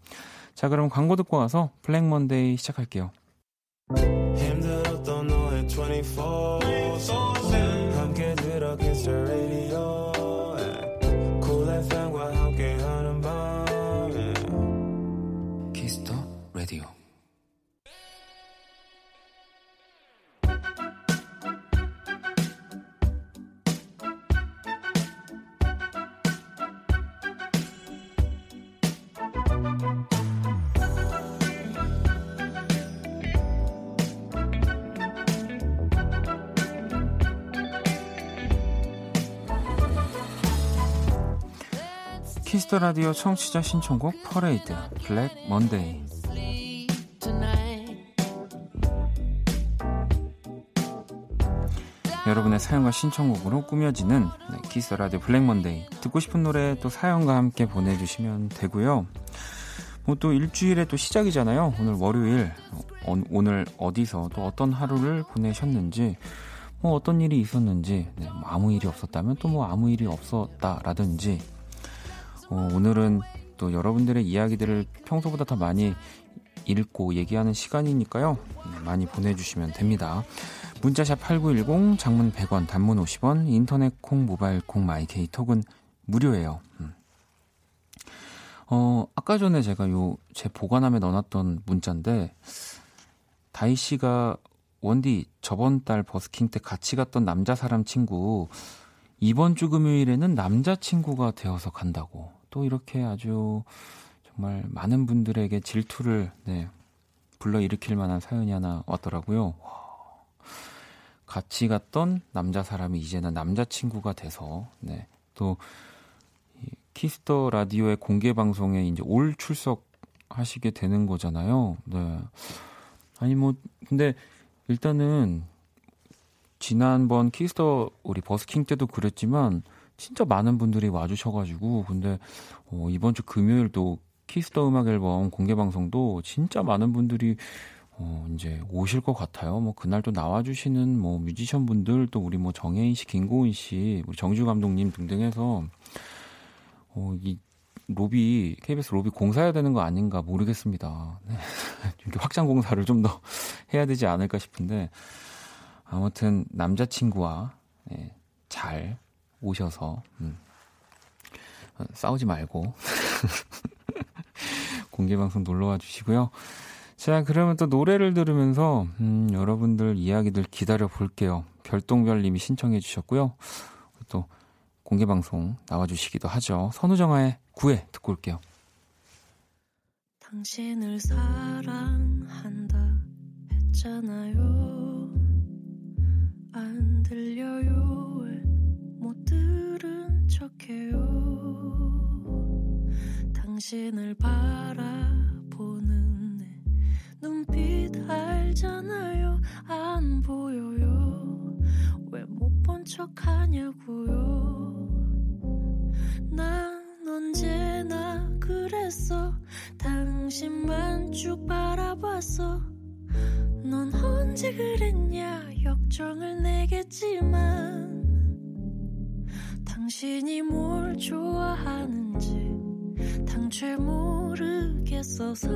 자 그럼 광고 듣고 와서 Black Monday 시작할게요. 힘들었 Kiss the Radio 청취자 신청곡 퍼레이드 Black Monday 여러분의 사연과 신청곡으로 꾸며지는 네, Kiss the Radio Black Monday 듣고 싶은 노래 또 사연과 함께 보내주시면 되고요. 뭐 또 일주일에 또 시작이잖아요. 오늘 월요일 어, 오늘 어디서 또 어떤 하루를 보내셨는지 뭐 어떤 일이 있었는지 네, 뭐 아무 일이 없었다면 또 뭐 아무 일이 없었다라든지 어, 오늘은 또 여러분들의 이야기들을 평소보다 더 많이 읽고 얘기하는 시간이니까요. 음, 많이 보내주시면 됩니다. 문자샵 8910, 장문 100원, 단문 50원, 인터넷 콩, 모바일 콩, My K 톡은 무료예요. 음. 어, 아까 전에 제가 요, 제 보관함에 넣어놨던 문자인데, 다희 씨가 원디 저번 달 버스킹 때 같이 갔던 남자 사람 친구, 이번 주 금요일에는 남자친구가 되어서 간다고. 또 이렇게 아주 정말 많은 분들에게 질투를, 네, 불러일으킬 만한 사연이 하나 왔더라고요. 같이 갔던 남자 사람이 이제는 남자친구가 돼서 네. 또 Kiss the Radio의 공개 방송에 이제 all 출석하시게 되는 거잖아요. 네. 아니 뭐 근데 일단은 지난번 Kiss the 우리 버스킹 때도 그랬지만 진짜 많은 분들이 와주셔가지고 근데 어, 이번 주 금요일도 Kiss the 음악 앨범 공개 방송도 진짜 많은 분들이 어, 이제 오실 것 같아요. 뭐 그날 또 나와주시는 뭐 뮤지션 분들 또 우리 뭐 정해인 씨, 김고은 씨, 우리 정지우 감독님 등등 해서 어, 이 로비 KBS 로비 공사해야 되는 거 아닌가 모르겠습니다. 네. *laughs* 확장 공사를 좀 더 해야 되지 않을까 싶은데 아무튼 남자친구와 네, 잘 오셔서 음, 어, 싸우지 말고 *laughs* 공개 방송 놀러 와 주시고요. 자, 그러면 또 노래를 들으면서 음, 여러분들 이야기들 기다려 볼게요. 별똥별님이 신청해 주셨고요. 또 공개 방송 나와 주시기도 하죠. 선우정아의 구애 듣고 올게요. 당신을 사랑한다 했잖아요. 안 들려요. 들은 척해요. 당신을 바라보는 눈빛 알잖아요. 안 보여요. 왜 못 본 척하냐고요. 난 언제나 그랬어. 당신만 쭉 바라봤어. 넌 언제 그랬냐. 역정을 내겠지만 당신이 뭘 좋아하는지 당최 모르겠어서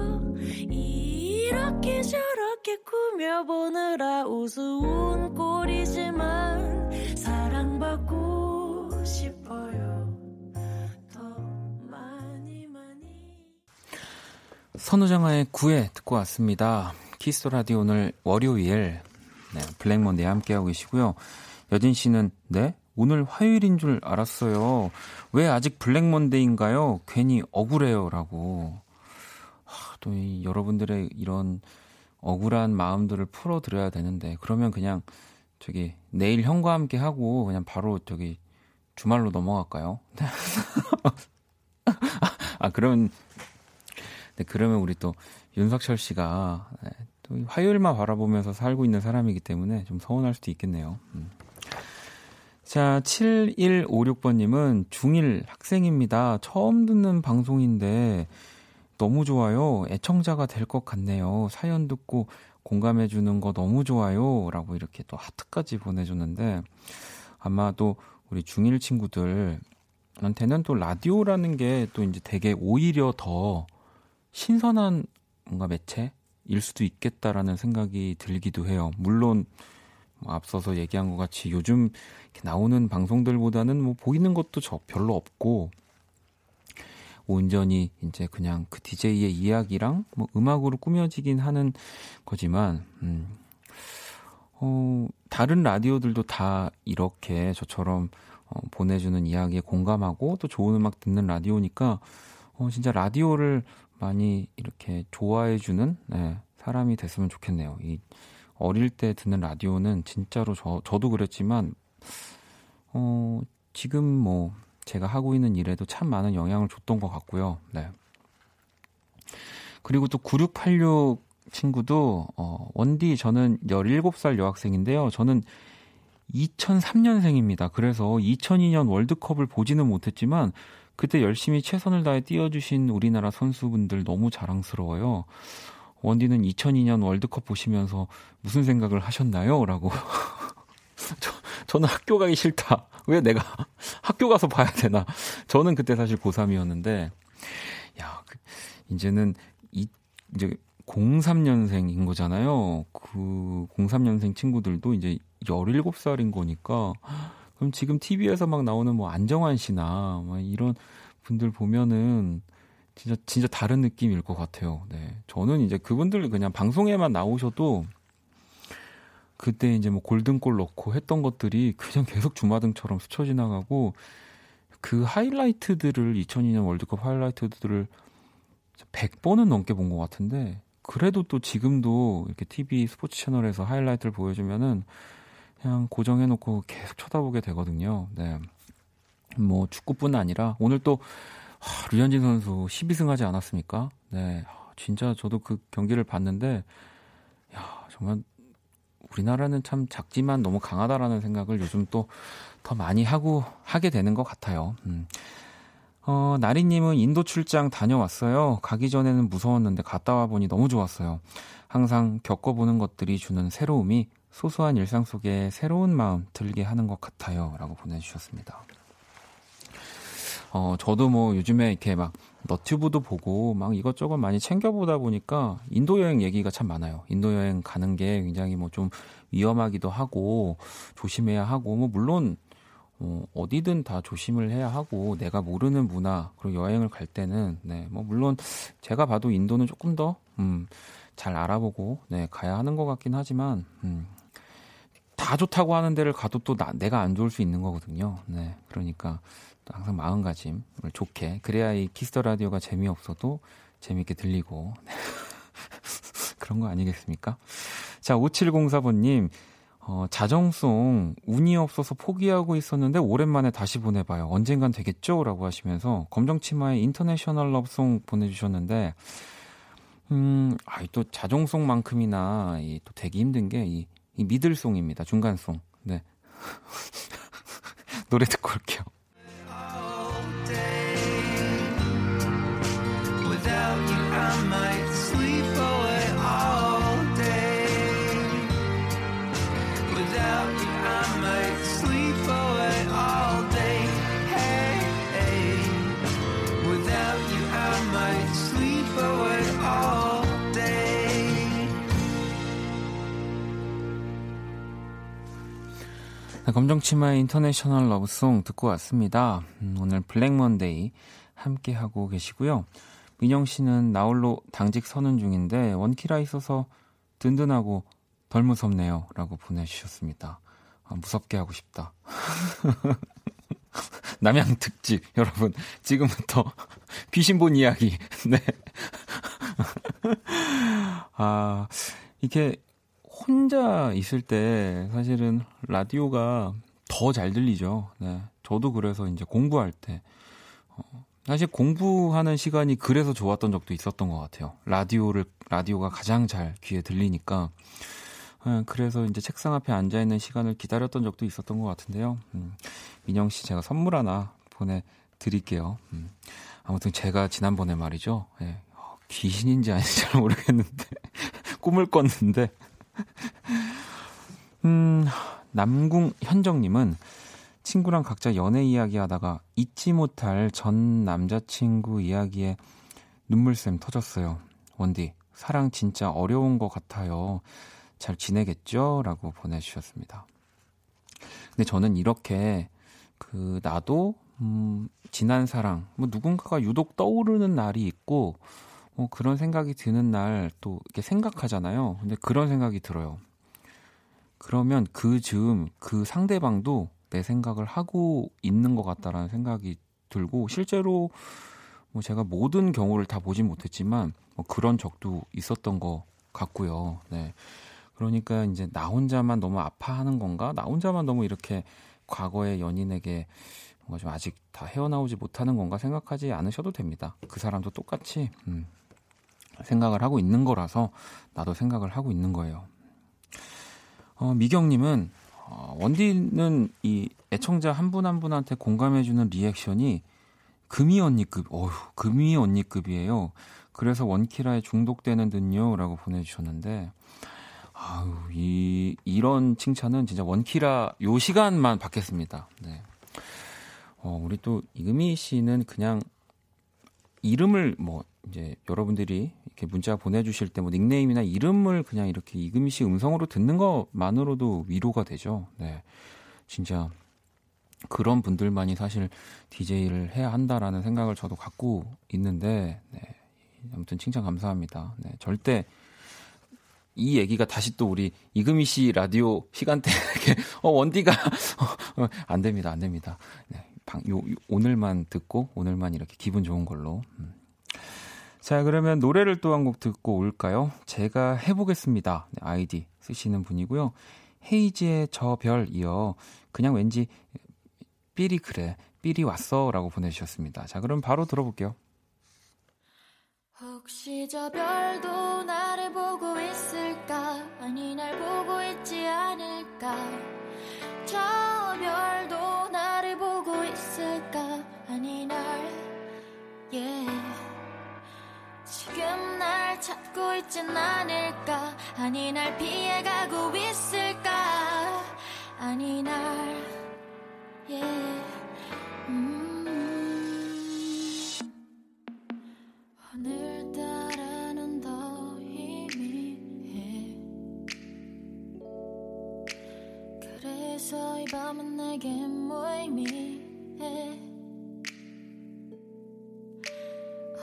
이렇게 저렇게 꾸며보느라 우스운 꼴이지만 사랑받고 싶어요 더 많이 많이 선우정아의 구애 듣고 왔습니다. 키스 라디오 오늘 월요일 네, Black Monday 함께하고 계시고요. 여진 씨는 네? 오늘 화요일인 줄 알았어요. 왜 아직 Black Monday인가요? 괜히 억울해요. 라고. 또 이, 여러분들의 이런 억울한 마음들을 풀어드려야 되는데, 그러면 그냥 저기 내일 형과 함께 하고 그냥 바로 저기 주말로 넘어갈까요? *laughs* 아, 그러면, 네, 그러면 우리 또 윤석철 씨가 네, 또 화요일만 바라보면서 살고 있는 사람이기 때문에 좀 서운할 수도 있겠네요. 음. 자, 7156번님은 중1 학생입니다. 처음 듣는 방송인데 너무 좋아요. 애청자가 될 것 같네요. 사연 듣고 공감해주는 거 너무 좋아요. 라고 이렇게 또 하트까지 보내줬는데 아마도 우리 중1 친구들한테는 또 라디오라는 게 또 이제 되게 오히려 더 신선한 뭔가 매체일 수도 있겠다라는 생각이 들기도 해요. 물론 뭐 앞서서 얘기한 것 같이 요즘 나오는 방송들보다는 뭐 보이는 것도 저 별로 없고 온전히 이제 그냥 그 DJ의 이야기랑 뭐 음악으로 꾸며지긴 하는 거지만 음, 어, 다른 라디오들도 다 이렇게 저처럼 어, 보내주는 이야기에 공감하고 또 좋은 음악 듣는 라디오니까 어, 진짜 라디오를 많이 이렇게 좋아해주는 네, 사람이 됐으면 좋겠네요. 이 어릴 때 듣는 라디오는 진짜로 저, 저도 그랬지만, 어, 지금 뭐, 제가 하고 있는 일에도 참 많은 영향을 줬던 것 같고요. 네. 그리고 또 9686 친구도 어, 원디 저는 17살 여학생인데요. 저는 2003년생입니다. 그래서 2002년 월드컵을 보지는 못했지만 그때 열심히 최선을 다해 뛰어주신 우리나라 선수분들 너무 자랑스러워요. 원디는 2002년 월드컵 보시면서 무슨 생각을 하셨나요? 라고. *laughs* 저, 저는 학교 가기 싫다. 왜 내가 *laughs* 학교 가서 봐야 되나? 저는 그때 사실 고3이었는데, 야, 그, 이제는 이, 이제 03년생인 거잖아요. 그 03년생 친구들도 이제 17살인 거니까 그럼 지금 TV에서 막 나오는 뭐 안정환 씨나 막 이런 분들 보면은 진짜 진짜 다른 느낌일 것 같아요. 네. 저는 이제 그분들 그냥 방송에만 나오셔도 그때 이제 뭐 골든골 넣고 했던 것들이 그냥 계속 주마등처럼 스쳐 지나가고 그 하이라이트들을 2002년 월드컵 하이라이트들을 100번은 넘게 본 것 같은데 그래도 또 지금도 이렇게 TV 스포츠 채널에서 하이라이트를 보여주면은 그냥 고정해놓고 계속 쳐다보게 되거든요. 네. 뭐 축구뿐 아니라 오늘 또 하, 류현진 선수 12승 하지 않았습니까? 네. 진짜 저도 그 경기를 봤는데 야, 정말 우리나라는 참 작지만 너무 강하다라는 생각을 요즘 또 더 많이 하고 하게 되는 것 같아요. 음. 어, 나리님은 인도 출장 다녀왔어요. 가기 전에는 무서웠는데 갔다 와 보니 너무 좋았어요. 항상 겪어보는 것들이 주는 새로움이 소소한 일상 속에 새로운 마음 들게 하는 것 같아요. 라고 보내주셨습니다. 어, 저도 뭐 요즘에 이렇게 막 너튜브도 보고 막 이것저것 많이 챙겨보다 보니까 인도 여행 얘기가 참 많아요. 인도 여행 가는 게 굉장히 뭐 좀 위험하기도 하고 조심해야 하고 뭐 물론 어, 어디든 다 조심을 해야 하고 내가 모르는 문화 그리고 여행을 갈 때는 네, 뭐 물론 제가 봐도 인도는 조금 더 음, 잘 알아보고 네, 가야 하는 것 같긴 하지만 음, 다 좋다고 하는 데를 가도 또 나, 내가 안 좋을 수 있는 거거든요. 네, 그러니까 항상 마음가짐을 좋게 그래야 이 키스 더 라디오가 재미없어도 재미있게 들리고 *laughs* 그런 거 아니겠습니까? 자, 5704번님 어, 자정송 운이 없어서 포기하고 있었는데 오랜만에 다시 보내봐요. 언젠간 되겠죠? 라고 하시면서 검정치마의 International Love Song 보내주셨는데 음, 아, 또 자정송만큼이나 이, 또 되기 힘든 게 이, 이 middle song입니다. 중간송. 네. *laughs* 노래 듣고 올게요. 검정치마의 International Love Song 듣고 왔습니다. 음, 오늘 Black Monday 함께 하고 계시고요. 민영 씨는 나홀로 당직 서는 중인데 원키라 있어서 든든하고 덜 무섭네요. 라고 보내주셨습니다. 아, 무섭게 하고 싶다. *laughs* 납량 특집 여러분 지금부터 *laughs* 귀신 본 이야기 *laughs* 네. 아 이게 혼자 있을 때 사실은 라디오가 더 잘 들리죠. 네. 저도 그래서 이제 공부할 때 어, 사실 공부하는 시간이 그래서 좋았던 적도 있었던 것 같아요. 라디오를 라디오가 가장 잘 귀에 들리니까 네, 그래서 이제 책상 앞에 앉아 있는 시간을 기다렸던 적도 있었던 것 같은데요. 음, 민영 씨 제가 선물 하나 보내드릴게요. 음, 아무튼 제가 지난번에 말이죠. 예, 어, 귀신인지 아닌지 잘 모르겠는데 *laughs* 꿈을 꿨는데 음, 남궁 현정님은 친구랑 각자 연애 이야기 하다가 잊지 못할 전 남자친구 이야기에 눈물샘 터졌어요. 원디, 사랑 진짜 어려운 것 같아요. 잘 지내겠죠? 라고 보내주셨습니다. 근데 저는 이렇게 그 나도 음, 지난 사랑 뭐 누군가가 유독 떠오르는 날이 있고 뭐 그런 생각이 드는 날 또 이렇게 생각하잖아요. 근데 그런 생각이 들어요. 그러면 그 즈음 그 상대방도 내 생각을 하고 있는 것 같다라는 생각이 들고 실제로 뭐 제가 모든 경우를 다 보진 못했지만 뭐 그런 적도 있었던 것 같고요. 네. 그러니까 이제 나 혼자만 너무 아파하는 건가? 나 혼자만 너무 이렇게 과거의 연인에게 뭔가 좀 아직 다 헤어나오지 못하는 건가 생각하지 않으셔도 됩니다. 그 사람도 똑같이 음, 생각을 하고 있는 거라서 나도 생각을 하고 있는 거예요. 어, 미경님은 어, 원디는 이 애청자 한 분 한 분한테 공감해주는 리액션이 금이 언니급, 어휴, 금이 언니급이에요. 그래서 원키라에 중독되는 듯요. 라고 보내주셨는데, 아유, 이, 이런 칭찬은 진짜 원키라 요 시간만 받겠습니다. 네. 어, 우리 또 이금희 씨는 그냥 이름을 뭐 이제 여러분들이 이렇게 문자 보내주실 때 뭐 닉네임이나 이름을 그냥 이렇게 이금희 씨 음성으로 듣는 것만으로도 위로가 되죠. 네. 진짜 그런 분들만이 사실 DJ를 해야 한다라는 생각을 저도 갖고 있는데, 네. 아무튼 칭찬 감사합니다. 네. 절대 이 얘기가 다시 또 우리 이금희 씨 라디오 시간대에 *laughs* 어 원디가 어, 안 됩니다, 안 됩니다. 네, 방, 요, 요, 오늘만 듣고 오늘만 이렇게 기분 좋은 걸로. 음. 자 그러면 노래를 또 한 곡 듣고 올까요? 제가 해보겠습니다. 네, 아이디 쓰시는 분이고요. 헤이지의 저 별 이어 그냥 왠지 삘이 그래 삘이 왔어 라고 보내주셨습니다. 자 그럼 바로 들어볼게요. 혹시 저 별도 나를 보고 있을까 아니 날 보고 있지 않을까 저 별도 나를 보고 있을까 아니 날 yeah. 지금 날 찾고 있진 않을까 아니 날 피해가고 있을까 아니 날 yeah. 음. 오늘따라는 더 희미해 그래서 이 밤은 내게 무의미해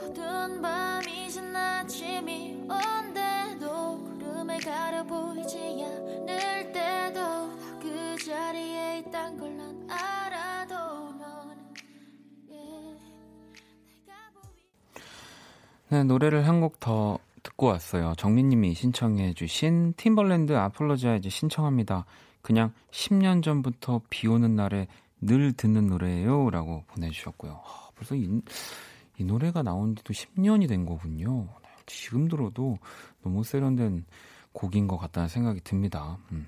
어두운 밤이 진 아침이 온데도 구름에 가려 보이지 않을 때도 그 자리에 있단 걸 난 알아도 보이 네, 노래를 한 곡 더 듣고 왔어요. 정민님이 신청해 주신 팀벌랜드 아폴로자이즈 신청합니다. 그냥 10년 전부터 비 오는 날에 늘 듣는 노래예요.라고 보내주셨고요. 아, 벌써 이, 이 노래가 나온 지도 10년이 된 거군요. 지금 들어도 너무 세련된 곡인 것 같다는 생각이 듭니다. 음.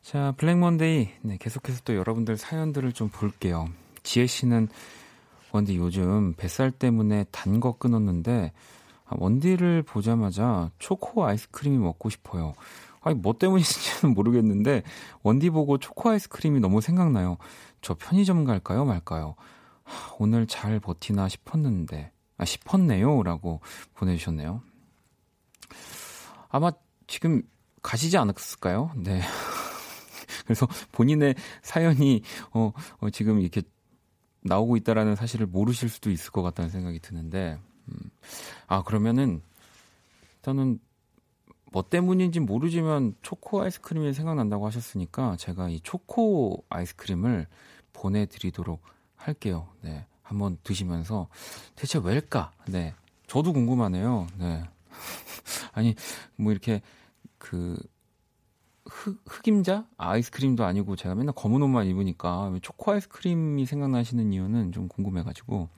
자, Black Monday. 네, 계속해서 또 여러분들 사연들을 좀 볼게요. 지혜 씨는 원디 요즘 뱃살 때문에 단 거 끊었는데 아, 원디를 보자마자 초코 아이스크림이 먹고 싶어요. 아니 뭐 때문인지는 *laughs* 모르겠는데 원디 보고 초코 아이스크림이 너무 생각나요. 저 편의점 갈까요 말까요? 하, 오늘 잘 버티나 싶었는데 아 싶었네요 라고 보내주셨네요. 아마 지금 가시지 않았을까요? 네. *laughs* 그래서 본인의 사연이 어, 어 지금 이렇게 나오고 있다라는 사실을 모르실 수도 있을 것 같다는 생각이 드는데, 음. 아, 그러면은, 저는 뭐 때문인지 모르지만 초코 아이스크림이 생각난다고 하셨으니까 제가 이 초코 아이스크림을 보내드리도록 할게요. 네. 한번 드시면서 대체 왜일까? 네. 저도 궁금하네요. 네. *laughs* 아니, 뭐 이렇게 그 흑, 흑임자? 아이스크림도 아니고 제가 맨날 검은 옷만 입으니까 왜 초코 아이스크림이 생각나시는 이유는 좀 궁금해가지고.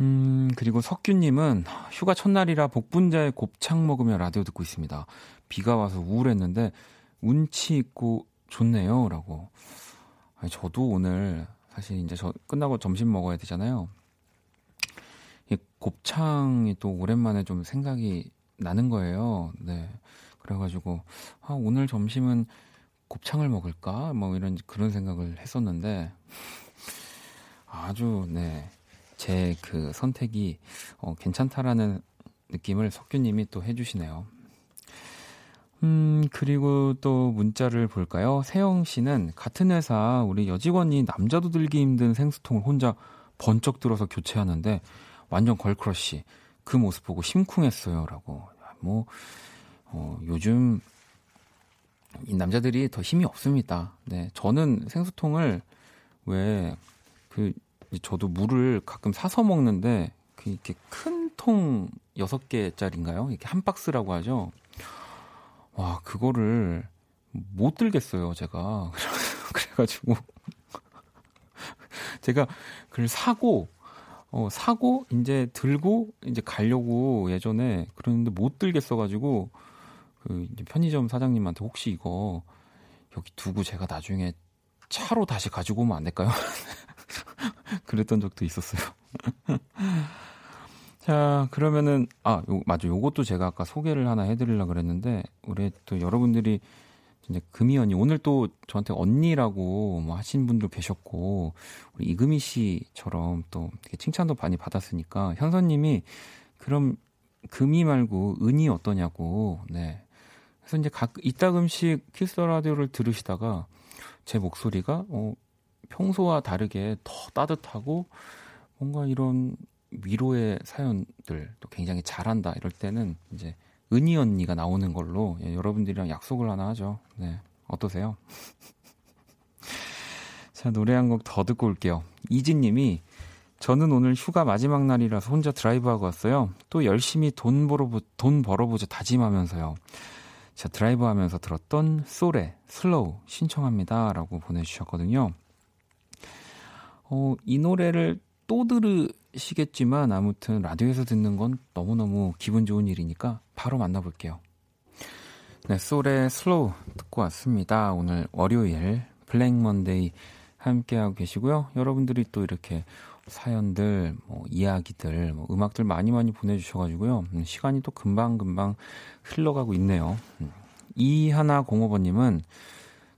음, 그리고 석규님은 휴가 첫날이라 복분자에 곱창 먹으며 라디오 듣고 있습니다. 비가 와서 우울했는데 운치 있고 좋네요. 라고. 아니, 저도 오늘 사실 이제 저 끝나고 점심 먹어야 되잖아요. 이 곱창이 또 오랜만에 좀 생각이 나는 거예요. 네. 그래가지고 아, 오늘 점심은 곱창을 먹을까 뭐 이런 그런 생각을 했었는데 아주 네 제 그 선택이 어, 괜찮다라는 느낌을 석규님이 또 해주시네요. 음 그리고 또 문자를 볼까요? 세영 씨는 같은 회사 우리 여직원이 남자도 들기 힘든 생수통을 혼자 번쩍 들어서 교체하는데 완전 girl crush 그 모습 보고 심쿵했어요 라고 뭐 어, 요즘 이 남자들이 더 힘이 없습니다. 네, 저는 생수통을 왜 그 저도 물을 가끔 사서 먹는데 그 이렇게 큰통 여섯 개짜리인가요? 이렇게 한 박스라고 하죠. 와, 그거를 못 들겠어요, 제가. *laughs* 그래가지고 *laughs* 제가 그걸 사고 어, 사고 이제 들고 이제 가려고 예전에 그랬는데 못 들겠어가지고 그 편의점 사장님한테 혹시 이거 여기 두고 제가 나중에 차로 다시 가지고 오면 안 될까요? *laughs* 그랬던 적도 있었어요. 자, 그러면은, 아, 요, 맞아. 요것도 제가 아까 소개를 하나 해 드리려고 그랬는데, 우리 또 여러분들이 이제 금이 언니, 오늘 또 저한테 언니라고 뭐 하신 분도 계셨고, 우리 이금희 씨처럼 또 이렇게 칭찬도 많이 받았으니까, 현서님이 그럼 금이 말고 은이 어떠냐고, 네. 그래서 이제 각, 이따금씩 키스 라디오를 들으시다가, 제 목소리가, 어, 평소와 다르게 더 따뜻하고, 뭔가 이런 위로의 사연들 또 굉장히 잘한다 이럴 때는 이제 은희 언니가 나오는 걸로 예, 여러분들이랑 약속을 하나 하죠. 네. 어떠세요? *laughs* 자, 노래 한 곡 더 듣고 올게요. 이진 님이 저는 오늘 휴가 마지막 날이라서 혼자 드라이브하고 왔어요. 또 열심히 돈 벌어보, 돈 벌어보자 다짐하면서요. 자, 드라이브 하면서 들었던 쏠의 Slow 신청합니다. 라고 보내주셨거든요. 어, 이 노래를 또 들으시겠지만 아무튼 라디오에서 듣는 건 너무너무 기분 좋은 일이니까 바로 만나볼게요. 네, 쏠의 Slow 듣고 왔습니다. 오늘 월요일 Black Monday 함께하고 계시고요. 여러분들이 또 이렇게 사연들, 뭐 이야기들, 뭐 음악들 많이 많이 보내주셔가지고요. 음, 시간이 또 금방금방 흘러가고 있네요. 음, 이하나 공호번님은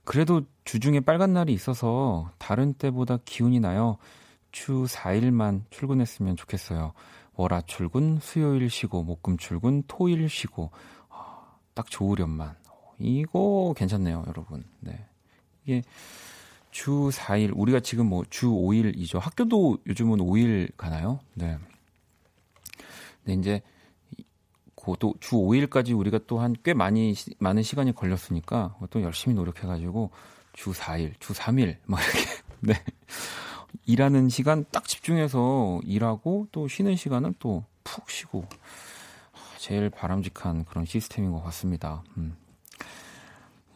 그래도 주중에 빨간 날이 있어서 다른 때보다 기운이 나요. 주 4일만 출근했으면 좋겠어요. 월화 출근, 수요일 쉬고, 목금 출근, 토일 쉬고, 아, 딱 좋으련만. 이거 괜찮네요, 여러분. 네. 이게 주 4일, 우리가 지금 뭐 주 5일이죠. 학교도 요즘은 5일 가나요? 네. 네, 이제 고도 주 5일까지 우리가 또 한 꽤 많이 많은 시간이 걸렸으니까 또 열심히 노력해 가지고 주 4일, 주 3일 막 이렇게 *laughs* 네 일하는 시간 딱 집중해서 일하고 또 쉬는 시간은 또 푹 쉬고 제일 바람직한 그런 시스템인 것 같습니다. 음.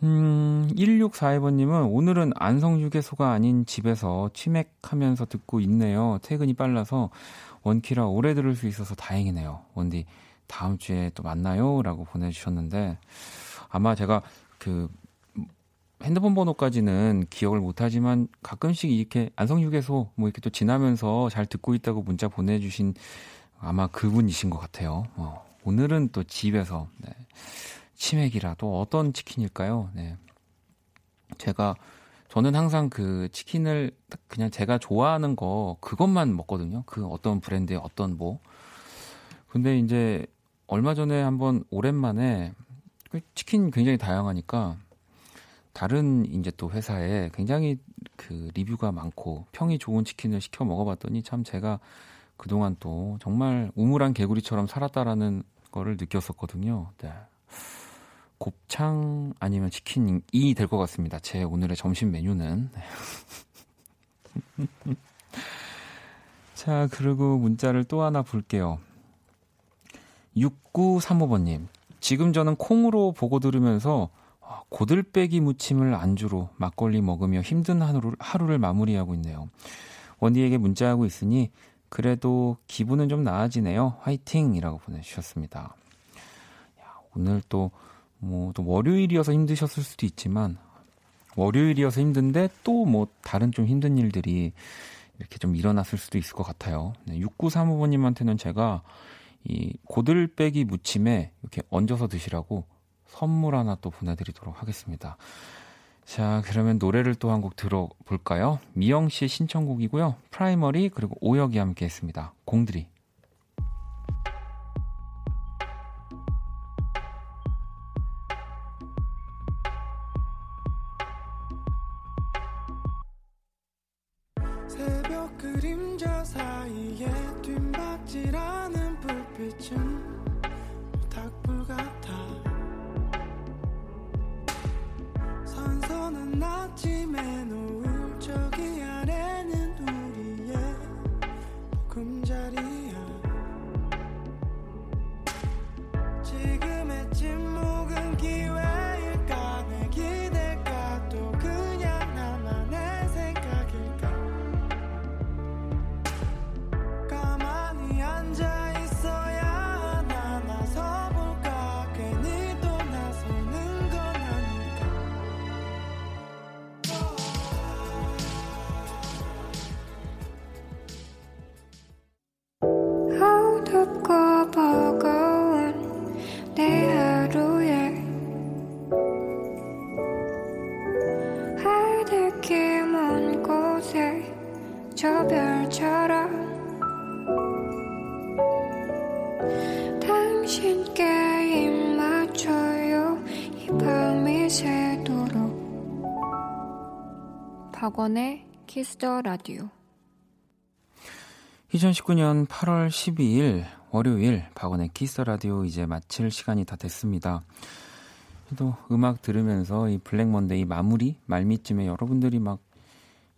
음, 1642번님은 오늘은 안성휴게소가 아닌 집에서 치맥하면서 듣고 있네요. 퇴근이 빨라서 원키라 오래 들을 수 있어서 다행이네요. 원디 다음 주에 또 만나요. 라고 보내주셨는데 아마 제가 그 핸드폰 번호까지는 기억을 못하지만 가끔씩 이렇게 안성휴게소 뭐 이렇게 또 지나면서 잘 듣고 있다고 문자 보내주신 아마 그분이신 것 같아요. 어, 오늘은 또 집에서 네. 치맥이라 도 어떤 치킨일까요? 네. 제가 저는 항상 그 치킨을 그냥 제가 좋아하는 거 그것만 먹거든요. 그 어떤 브랜드의 어떤 뭐. 근데 이제 얼마 전에 한번 오랜만에 그 치킨 굉장히 다양하니까 다른 이제 또 회사에 굉장히 그 리뷰가 많고 평이 좋은 치킨을 시켜 먹어봤더니 참 제가 그동안 또 정말 우물한 개구리처럼 살았다라는 거를 느꼈었거든요. 네. 곱창 아니면 치킨이 될 것 같습니다. 제 오늘의 점심 메뉴는. *laughs* 자, 그리고 문자를 또 하나 볼게요. 6935번님. 지금 저는 콩으로 보고 들으면서 고들빼기 무침을 안주로 막걸리 먹으며 힘든 하루를, 하루를 마무리하고 있네요. 원디에게 문자하고 있으니 그래도 기분은 좀 나아지네요. 화이팅! 이라고 보내주셨습니다. 야, 오늘 또, 뭐, 또 월요일이어서 힘드셨을 수도 있지만, 월요일이어서 힘든데 또 뭐 다른 좀 힘든 일들이 이렇게 좀 일어났을 수도 있을 것 같아요. 네, 6935번님한테는 제가 이 고들빼기 무침에 이렇게 얹어서 드시라고 선물 하나 또 보내드리도록 하겠습니다. 자, 그러면 노래를 또 한 곡 들어볼까요? 미영 씨의 신청곡이고요. 프라이머리 그리고 오혁이 함께 했습니다. 공드리. 키스더 라디오 2019년 8월 12일 월요일 박원의 키스 라디오 이제 마칠 시간이 다 됐습니다. 또 음악 들으면서 이 Black Monday 마무리 말미쯤에 여러분들이 막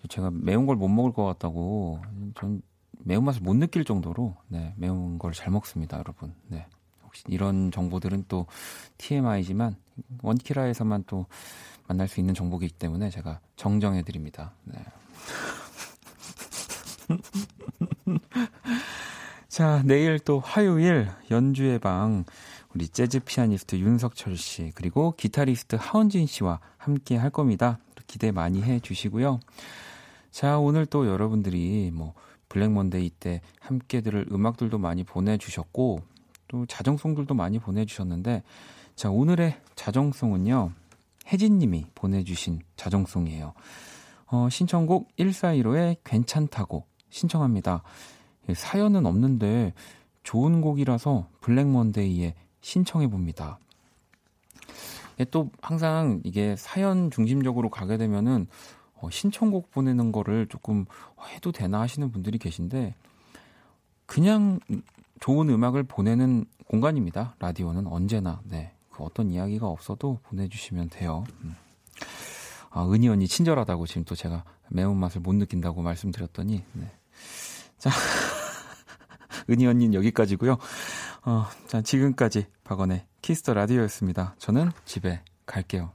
제가 매운 걸 못 먹을 것 같다고 전 매운맛을 못 느낄 정도로 네, 매운 걸 잘 먹습니다, 여러분. 네. 혹시 이런 정보들은 또 TMI지만 원키라에서만 또 만날 수 있는 정보이기 때문에 제가 정정해 드립니다. 네. *laughs* 자, 내일 또 화요일 연주의 방 우리 재즈 피아니스트 윤석철 씨 그리고 기타리스트 하은진 씨와 함께 할 겁니다. 기대 많이 해 주시고요. 자, 오늘 또 여러분들이 뭐 블랙 먼데이 때 함께 들을 음악들도 많이 보내 주셨고 또 자정송들도 많이 보내 주셨는데 자, 오늘의 자정송은요. 혜진 님이 보내 주신 자정송이에요. 어, 신청곡 1415의 괜찮다고 신청합니다. 사연은 없는데 좋은 곡이라서 블랙 먼데이에 신청해 봅니다. 예, 또 항상 이게 사연 중심적으로 가게 되면은 어, 신청곡 보내는 거를 조금 해도 되나 하시는 분들이 계신데 그냥 좋은 음악을 보내는 공간입니다. 라디오는 언제나 네. 그 어떤 이야기가 없어도 보내주시면 돼요. 음. 아, 은희 언니 친절하다고 지금 또 제가 매운맛을 못 느낀다고 말씀드렸더니 네. 자 *laughs* 은희 언니는 여기까지고요. 어, 자 지금까지 박원의 키스 더 라디오였습니다. 저는 집에 갈게요.